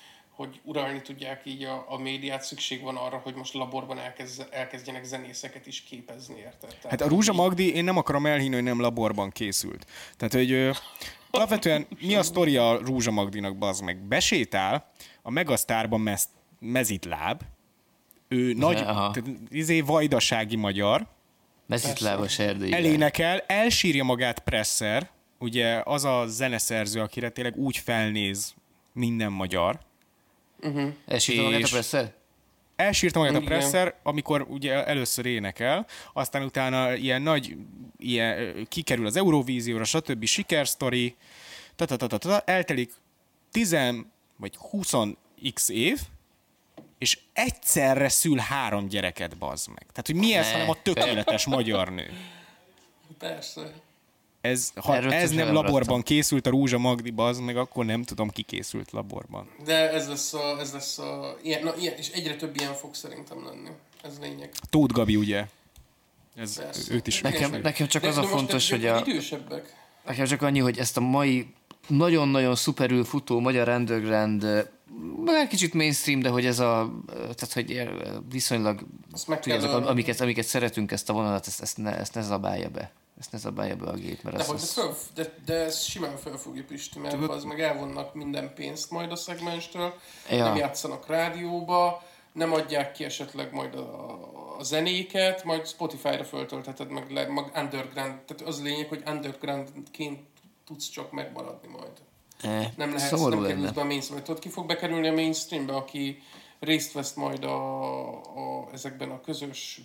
hogy uralni tudják így a, a médiát, szükség van arra, hogy most laborban elkezd, elkezdjenek zenészeket is képezni, érted? Tehát, Hát a Rúzsa Magdi, én nem akarom elhinni, hogy nem laborban készült. Tehát, hogy ö, alapvetően mi a sztoria a Rúzsa Magdinak, bazd meg? Besétál, a Megasztárban mez, mezitláb, ő nagy, [laughs] Aha. tehát, izé vajdasági magyar, Mezitlábas erdői. elénekel, elsírja magát Presser, ugye az a zeneszerző, akire tényleg úgy felnéz minden magyar, Esítom magát a presszer? elsírta magát a. Presser, amikor ugye először énekel, aztán utána ilyen nagy, ilyen, kikerül az Eurovízióra, stb. sikersztori, ta, ta, ta, ta, ta, eltelik 10 vagy 20 x év, és egyszerre szül három gyereket, bazd meg. Tehát, hogy mi ez, Ne, hanem a tökéletes magyar nő. Persze. Ez, ha Erről ez nem laborban készült a Rúzsa Magdi, bazd meg, akkor nem tudom, ki készült laborban. De ez lesz a, ez lesz a, ilyen, na, ilyen, és egyre több ilyen fog szerintem lenni. Ez lényeg. Tóth Gabi, ugye? Ez, Persze. őt is Nekem, nekem csak De- az a fontos, hogy a, Idősebbek. nekem csak annyi, hogy ezt a mai nagyon-nagyon szuperül futó magyar underground, már kicsit mainstream, de hogy ez a, tehát hogy viszonylag, Azt meg tudja, ölni. amiket, amiket szeretünk, ezt a vonalat, ezt, ezt, ne, ezt ne zabálja be. Ezt ne zabálja be a gép, mert De, de, ez, föl, de, de ez simán felfogja Pisti, mert az meg elvonnak minden pénzt majd a szegmenstől, Ja. nem játszanak rádióba, nem adják ki esetleg majd a, a zenéket, majd Spotify-ra föltöltheted meg, le, meg underground, tehát az lényeg, hogy undergroundként tudsz csak megmaradni majd. Eh, Nem lehet, szomorú nem kerülsz be a mainstreambe. Tudod, ki fog bekerülni a mainstreambe, aki részt vesz majd a, a, ezekben a közös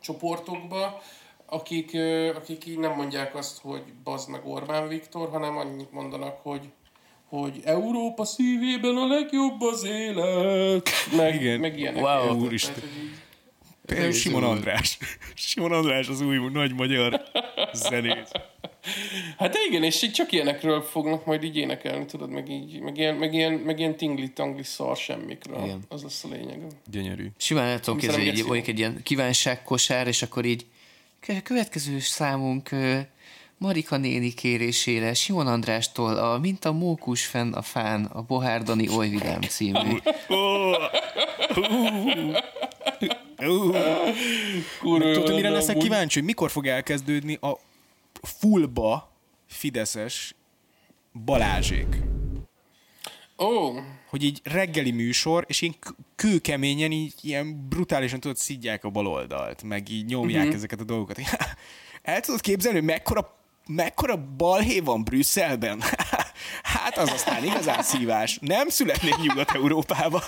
csoportokba, akik, akik így nem mondják azt, hogy bazd meg Orbán Viktor, hanem annyit mondanak, hogy hogy Európa szívében a legjobb az élet, meg, Igen. meg ilyenek. Wow. Úristen. Tehát, Például Simon András. [laughs] Simon András az új nagy magyar zenész. Hát de igen, és így csak ilyenekről fognak majd így énekelni, tudod, meg így, meg ilyen, meg ilyen, meg ilyen tingli-tangli szar semmikről. Igen. Az lesz a lényeg. Gyönyörű. Simán el tudom képzelni, geci mondjuk egy ilyen kívánságkosár, és akkor így "Kö- következő számunk Marika néni kérésére Simon Andrástól a Mint a mókus fenn a fán a Bohárdani oly vidám című. Kurva Tudod, mire leszek amúgy. kíváncsi, hogy mikor fog elkezdődni a fullba fideszes Balázsék. Ó, Hogy így reggeli műsor, és én kőkeményen így ilyen brutálisan tudod szidják a baloldalt, meg így nyomják uh-huh. ezeket a dolgokat. [laughs] El tudod képzelni, hogy mekkora, mekkora balhé van Brüsszelben? [laughs] Hát az aztán igazán szívás. Nem születnék Nyugat-Európába.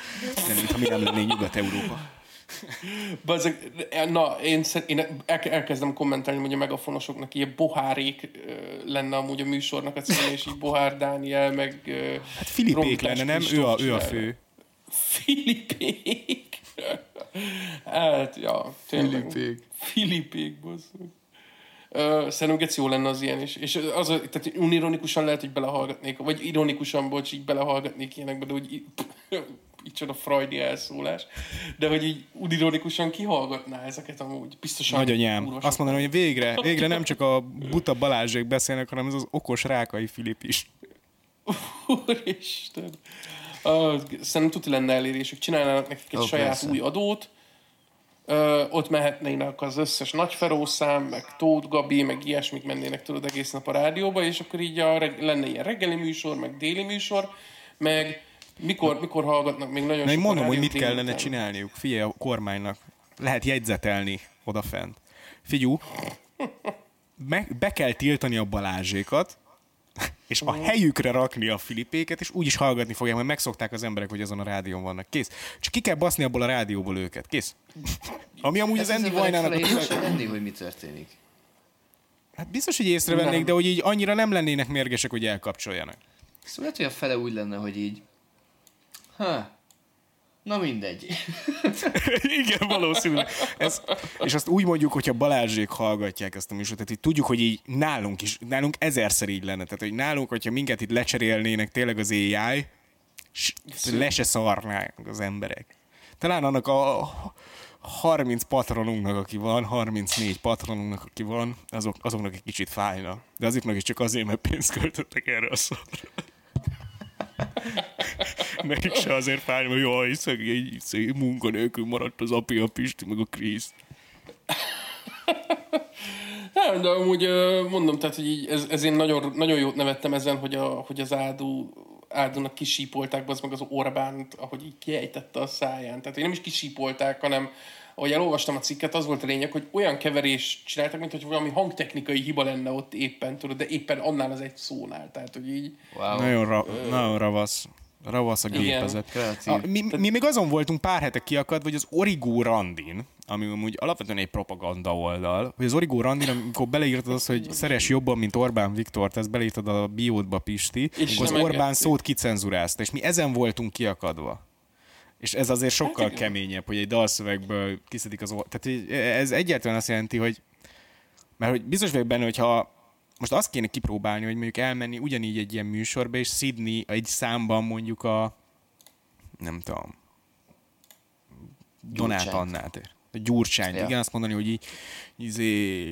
[laughs] Nem, mintha mi nem lennénk Nyugat-Európa. Bazzeg, na, én, szer- én el, elkezdem kommentálni, hogy a megafonosoknak ilyen bohárék lenne amúgy a műsornak a címe, és így Bohár Dániel, meg... Hát Filipék lenne, nem? Ő a, ő a fő. Filipék? [laughs] hát, ja, tényleg. Filipék. Filipék, basszuk. Ö, szerintem geci jó lenne az ilyen is. És az, a- tehát unironikusan lehet, hogy belehallgatnék, vagy ironikusan, bocs, így belehallgatnék ilyenekbe, de hogy így, [laughs] így csoda frajdi elszólás. De hogy így unironikusan kihallgatná ezeket amúgy. Biztosan. Nagyanyám. Azt mondanám, hogy végre, végre nem csak a buta Balázsék beszélnek, hanem ez az okos Rákai Filip is. Úristen. Uh, szerintem tuti lenne elérésük. Csinálnának nekik egy Ó, saját persze. új adót, Uh, ott mehetnének az összes nagyferó szám, meg Tóth Gabi, meg ilyesmik mennének tudod egész nap a rádióba, és akkor így a reg- lenne ilyen reggeli műsor, meg déli műsor, meg mikor, mikor hallgatnak még nagyon Na, sokan mondom, hogy mit kellene délután. csinálniuk. Figyelj a kormánynak. Lehet jegyzetelni odafent. Figyú, meg, be kell tiltani a Balázsékat, és a helyükre rakni a Filipéket, és úgy is hallgatni fogják, mert megszokták az emberek, hogy azon a rádión vannak. Kész. Csak ki kell baszni abból a rádióból őket. Kész. Ami amúgy az Andy Vajnának... lenni, hogy mi történik. Hát biztos, hogy észrevennék, Nem. de hogy így annyira nem lennének mérgesek, hogy elkapcsoljanak. Szóval lehet, hogy a fele úgy lenne, hogy így... Ha, na mindegy. [laughs] Igen, valószínűleg. Ez, és azt úgy mondjuk, hogyha Balázsék hallgatják ezt a műsort, tehát így tudjuk, hogy így nálunk is, nálunk ezerszer így lenne. Tehát, hogy nálunk, hogyha minket itt lecserélnének tényleg az AI, le se szarnák az emberek. Talán annak a 30 patronunknak, aki van, 34 patronunknak, aki van, azok, azoknak egy kicsit fájna. De azoknak is csak azért, mert pénzt költöttek erre a szarra. [laughs] Nekik se azért fáj, hogy jaj, szegény, szegény munkanélkül maradt az api, a Pisti, meg a Krisz. Nem, de amúgy ö, mondom, tehát, hogy így ez, ez én nagyon, nagyon jót nevettem ezen, hogy, a, hogy az Ádu, Ádunak kisípolták az meg az Orbánt, ahogy így kiejtette a száján. Tehát, hogy nem is kisípolták, hanem ahogy elolvastam a cikket, az volt a lényeg, hogy olyan keverés csináltak, mint hogy valami hangtechnikai hiba lenne ott éppen, tudod, de éppen annál az egy szónál. Tehát, hogy így Wow. Nagyon, ra- nagyon ravasz. Ravasz a gépezet. A, mi, mi még azon voltunk pár hete kiakadva, hogy az Origo Randin, ami amúgy alapvetően egy propaganda oldal, hogy az Origo Randin, amikor beleírtad azt, hogy szeres jobban, mint Orbán Viktor, ezt beleírtad a biódba Pisti, És akkor az Orbán engedték. szót kicenzurázta, és mi ezen voltunk kiakadva. És ez azért sokkal Hát keményebb, hogy egy dalszövegből kiszedik az or... Tehát hogy ez egyáltalán azt jelenti, hogy mert hogy biztos vagyok benne, hogyha most azt kéne kipróbálni, hogy mondjuk elmenni ugyanígy egy ilyen műsorba, és szidni egy számban mondjuk a nem tudom Donát. Annát. A Gyurcsányt. Ja. Igen, azt mondani, hogy így, izé,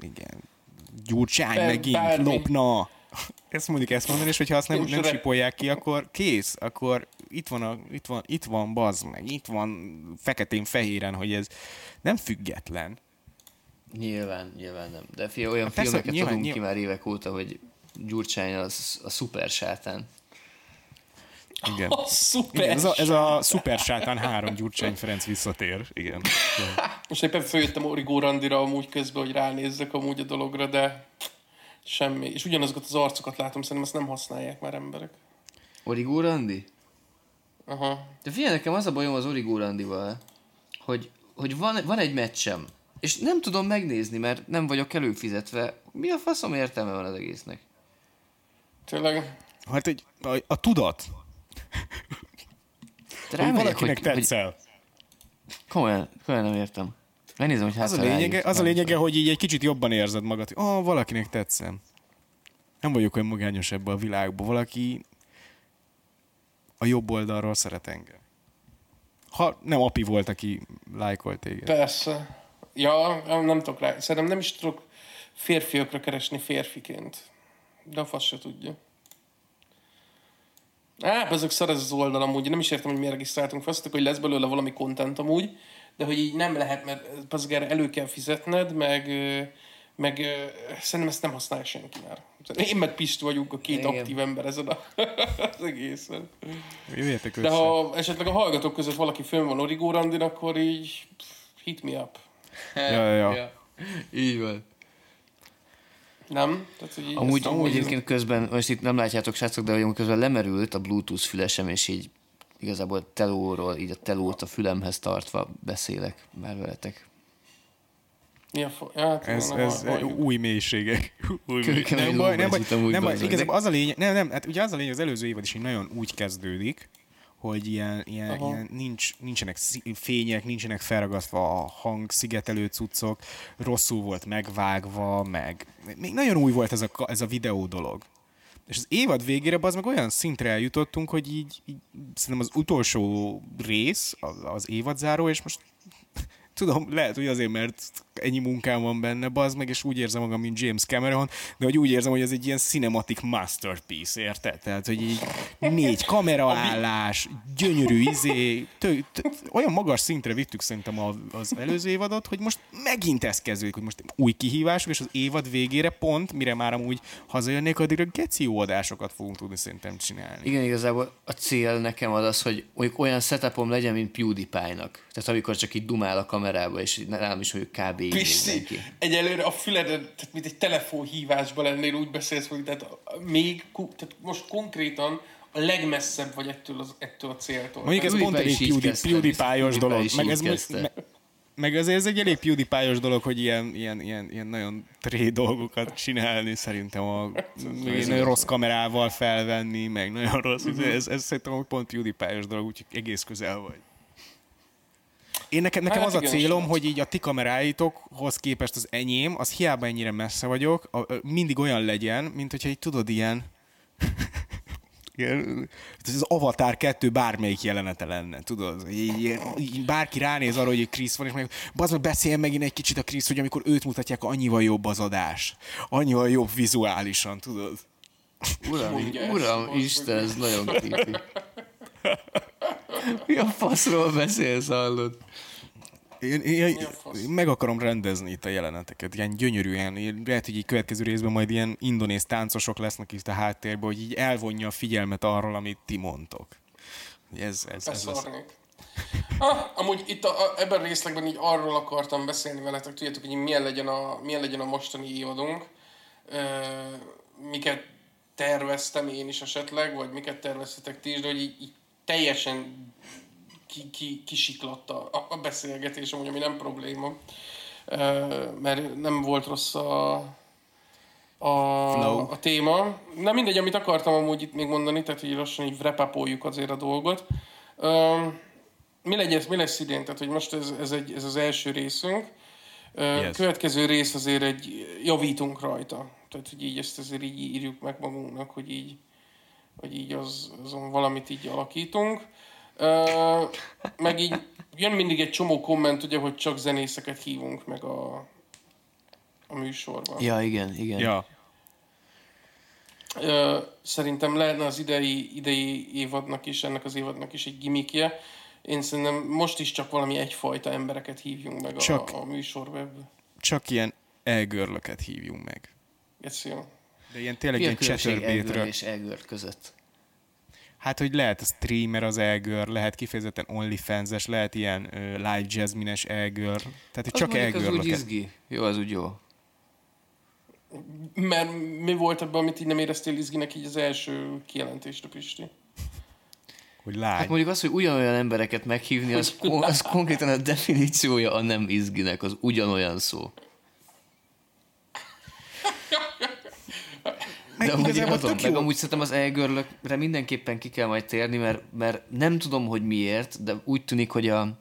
igen, Gyurcsány Bár- megint bármi. lopna. Ezt mondjuk ezt mondani, és hogyha azt nem, nem sipolják ki, akkor kész, akkor itt van, a, itt van, itt van bazd meg, itt van feketén-fehéren, hogy ez nem független. Nyilván, nyilván nem. De fia, olyan persze, filmeket nyilván, adunk ki nyilván. már évek óta, hogy Gyurcsány az a szuper sátán. Igen. [laughs] A szuper. Igen, ez, a, ez a Szuper Sátán 3 Gyurcsány Ferenc visszatér. Igen. Most éppen följöttem Origó Randira amúgy közben, hogy ránézzek amúgy a dologra, de semmi. És ugyanazokat az arcokat látom, szerintem ezt nem használják már emberek. Origó Randi? Aha. De figyelj, nekem az a bajom az Origó Randival, hogy, hogy van, van egy meccsem, és nem tudom megnézni, mert nem vagyok előfizetve. Mi a faszom értelme van az egésznek? Tényleg. Hát egy, a, a tudat, Te hogy valakinek hogy, hogy tetszel. komolyan, komolyan nem értem. Megnézem, hogy hát Az a, lényege, az a lényege, hogy így egy kicsit jobban érzed magad, hogy oh, valakinek tetszem. Nem vagyok olyan magányos ebben a világban. Valaki a jobb oldalról szeret engem. Ha nem Api volt, aki lájkolt téged. Persze. Ja, nem tudok rá. Szerintem nem is tudok férfiakra keresni férfiként. De a fasz se tudja. Á, ezek szar ez az oldal amúgy. Nem is értem, hogy miért regisztráltunk fel. Azt hogy lesz belőle valami content amúgy, de hogy így nem lehet, mert az erre elő kell fizetned, meg, meg szerintem ezt nem használja senki már. Én meg Pist vagyunk a két Igen. aktív ember ezen a, [laughs] az egészen. Jöjjetek De össze. ha esetleg a hallgatók között valaki fönn van Origo Randin, akkor így hit me up. Ja, [laughs] ja, ja. Ja. Így van. Nem? Tehát, hogy így Amúgy, amúgy egyébként közben, most itt nem látjátok srácok, de hogy közben lemerült a Bluetooth fülesem, és így igazából telóról, így a telót a fülemhez tartva beszélek már veletek. A fa... Ja, hát Ez, nem, ez halljuk. új mélységek. [laughs] Új Kő- mély... kemény Nem baj, nem baj, nem baj. Igazából az a lényeg, nem, nem, hát ugye az a lényeg, az előző évad is így nagyon úgy kezdődik, hogy ilyen, ilyen, Aha. ilyen nincs, nincsenek fények, nincsenek felragasztva a hang, szigetelő cuccok, rosszul volt megvágva, meg még nagyon új volt ez a, ez a videó dolog. És az évad végére az meg olyan szintre eljutottunk, hogy így, így szerintem az utolsó rész, az, az évadzáró, és most tudom, lehet, hogy azért, mert ennyi munkám van benne, bazd meg, és úgy érzem magam, mint James Cameron, de hogy úgy érzem, hogy ez egy ilyen cinematic masterpiece, érted? Tehát, hogy így négy kameraállás, gyönyörű izé, tő, tő, olyan magas szintre vittük szerintem az előző évadot, hogy most megint ez kezdődik, hogy most új kihívások, és az évad végére pont, mire már amúgy hazajönnék, addigra geci jó adásokat fogunk tudni szerintem csinálni. Igen, igazából a cél nekem az az, hogy olyan setupom legyen, mint PewDiePie-nak. Tehát amikor csak így dumál a kamerába, és nálam is mondjuk kb. így Pisti, egyelőre a füleden, tehát mint egy telefonhívásban lennél, úgy beszélsz, hogy tehát még, tehát most konkrétan a legmesszebb vagy ettől, az, ettől a céltól. Mondjuk ez PewDiePie pont kezdte, PewDiePie-os PewDiePie dolog. Meg, ez, kezdte. me, meg azért ez egy elég PewDiePie-os dolog, hogy ilyen, ilyen, ilyen, ilyen nagyon tré dolgokat csinálni, szerintem a [laughs] nagyon rossz kamerával felvenni, meg nagyon rossz, ez, ez szerintem hogy pont PewDiePie-os dolog, úgyhogy egész közel vagy. Én nekem, nekem Hát az a célom, hogy így a ti kameráitokhoz képest az enyém, az hiába ennyire messze vagyok, a, a, mindig olyan legyen, mint hogyha így tudod, ilyen [laughs] Igen, ez az Avatar 2 bármelyik jelenete lenne, tudod? Így, így bárki ránéz arra, hogy Krisz van, és meg, bazd meg beszéljen megint egy kicsit a Krisz, hogy amikor őt mutatják, annyival jobb az adás. Annyival jobb vizuálisan, tudod? Uram, Mondja ezt, uram most Isten, ez nagyon creepy. [laughs] Mi a faszról beszélsz, hallod? Én, én, fasz? én meg akarom rendezni itt a jeleneteket, ilyen gyönyörűen, én, lehet, hogy így következő részben majd ilyen indonéz táncosok lesznek itt a háttérben, hogy így elvonja a figyelmet arról, amit ti mondtok. Ez, ez, ez lesz. Ah, amúgy itt a, a, ebben a részlegben így arról akartam beszélni veletek, tudjátok, hogy milyen legyen a, milyen legyen a mostani évadunk, ö, miket terveztem én is esetleg, vagy miket terveztetek ti is, de hogy így, így teljesen ki, ki, kisiklott a, a beszélgetés, amúgy, ami nem probléma. Mert nem volt rossz a, a, Flow. a téma. Na mindegy, amit akartam amúgy itt még mondani, tehát hogy lassan így repapoljuk azért a dolgot. Mi, lesz, mi lesz idén? Tehát, hogy most ez, ez, egy, ez az első részünk. Yes. Következő rész azért egy javítunk rajta. Tehát, hogy így ezt azért így írjuk meg magunknak, hogy így, hogy így az, azon valamit így alakítunk. Ö, meg így jön mindig egy csomó komment, ugye, hogy csak zenészeket hívunk meg a, a műsorban. Ja, igen, igen. Ja. Ö, szerintem lenne az idei, idei évadnak is, ennek az évadnak is egy gimikje. Én szerintem most is csak valami egyfajta embereket hívjunk meg Csak- a, a műsorweb. Csak ilyen elgörlöket hívjunk meg. Geci jó. De ilyen tényleg Mi a Elgör chatterbait és Elgör között? Hát, hogy lehet a streamer az elgör, lehet kifejezetten OnlyFans-es, lehet ilyen ö, live jazzmines elgör. Tehát, hogy Az csak mondjuk az úgy izgi. Jó, az úgy jó. Mert mi volt ebben, amit így nem éreztél izginek így az első kijelentésre, Pisti? Hogy lágy. Hát mondjuk az, hogy ugyanolyan embereket meghívni, az, kon- az konkrétan a definíciója a nem izginek, az ugyanolyan szó. Meg De amúgy igazából igazad, tök meg jó. amúgy szerintem az elgörlökre mindenképpen ki kell majd térni, mert, mert nem tudom, hogy miért, de úgy tűnik, hogy a,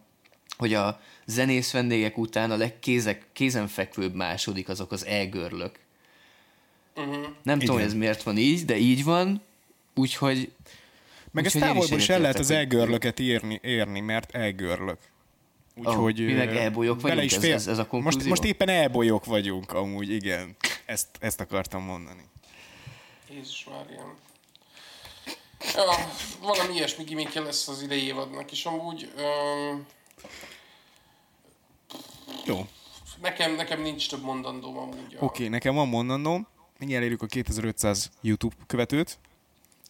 hogy a zenész vendégek után a legkézek, kézenfekvőbb második azok az elgörlök. Uh-huh. Nem tudom, hogy ez miért van így, de így van, úgyhogy... Meg ezt távolból is el lehet az elgörlöket írni, érni, mert elgörlök. Úgyhogy... mi meg elbolyok bele vagyunk? is Ez- fér- ez- ez a most, konklúzió? most éppen elbolyok vagyunk, amúgy, igen. Ezt, ezt akartam mondani. Jézus Máriám. Ja, valami ilyesmi gimikje lesz az idei évadnak, és amúgy öm, Jó. nekem, nekem nincs több mondandóm amúgy. Oké, okay, nekem van mondandóm. Mindjárt elérjük a 2500 YouTube követőt.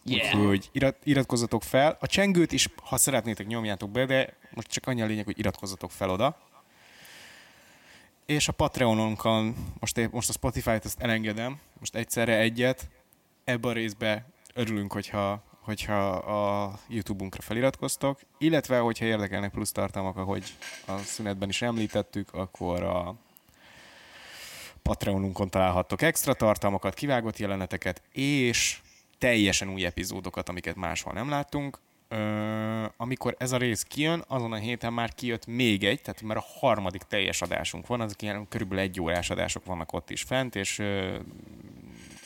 Yeah. Úgyhogy irat, iratkozzatok fel. A csengőt is, ha szeretnétek, nyomjátok be, de most csak annyi a lényeg, hogy iratkozzatok fel oda. És a Patreononkon, most, most a Spotify-t ezt elengedem, most egyszerre egyet. Ebben a részben örülünk, hogyha, hogyha a YouTube-unkra feliratkoztok, illetve, hogyha érdekelnek plusz tartalmak, ahogy a szünetben is említettük, akkor a Patreonunkon találhattok extra tartalmakat, kivágott jeleneteket, és teljesen új epizódokat, amiket máshol nem láttunk. Ö, amikor ez a rész kijön, azon a héten már kijött még egy, tehát már a harmadik teljes adásunk van, azok ilyen körülbelül egy órás adások vannak ott is fent, és ö,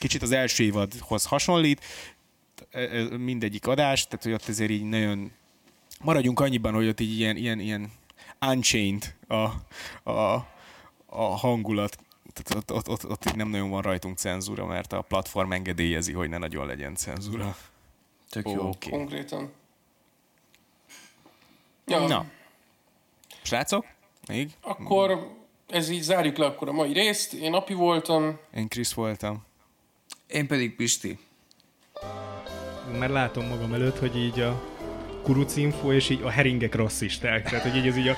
kicsit az első évadhoz hasonlít, Ö, ö, mindegyik adás, tehát hogy ott azért így nagyon maradjunk annyiban, hogy ott így ilyen, ilyen, ilyen unchained a, a, a hangulat, tehát ott, ott, ott, ott így nem nagyon van rajtunk cenzúra, mert a platform engedélyezi, hogy ne nagyon legyen cenzúra. Tök jó. Oké. Konkrétan. Ja, Na. Srácok, még? Akkor ez így zárjuk le akkor a mai részt. Én Api voltam. Én Krisz voltam. Én pedig Pisti. Már látom magam előtt, hogy így a kurucinfo és így a heringek rasszisták. Tehát, hogy így ez így a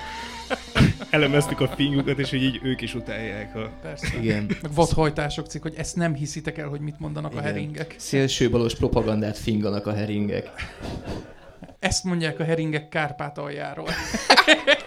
[laughs] elemeztük a fingukat, és hogy így ők is utálják a... Persze. Igen. Meg vadhajtások cikk, hogy ezt nem hiszitek el, hogy mit mondanak Igen. a heringek. Szélsőbalos propagandát finganak a heringek. Ezt mondják a heringek Kárpátaljáról. [laughs]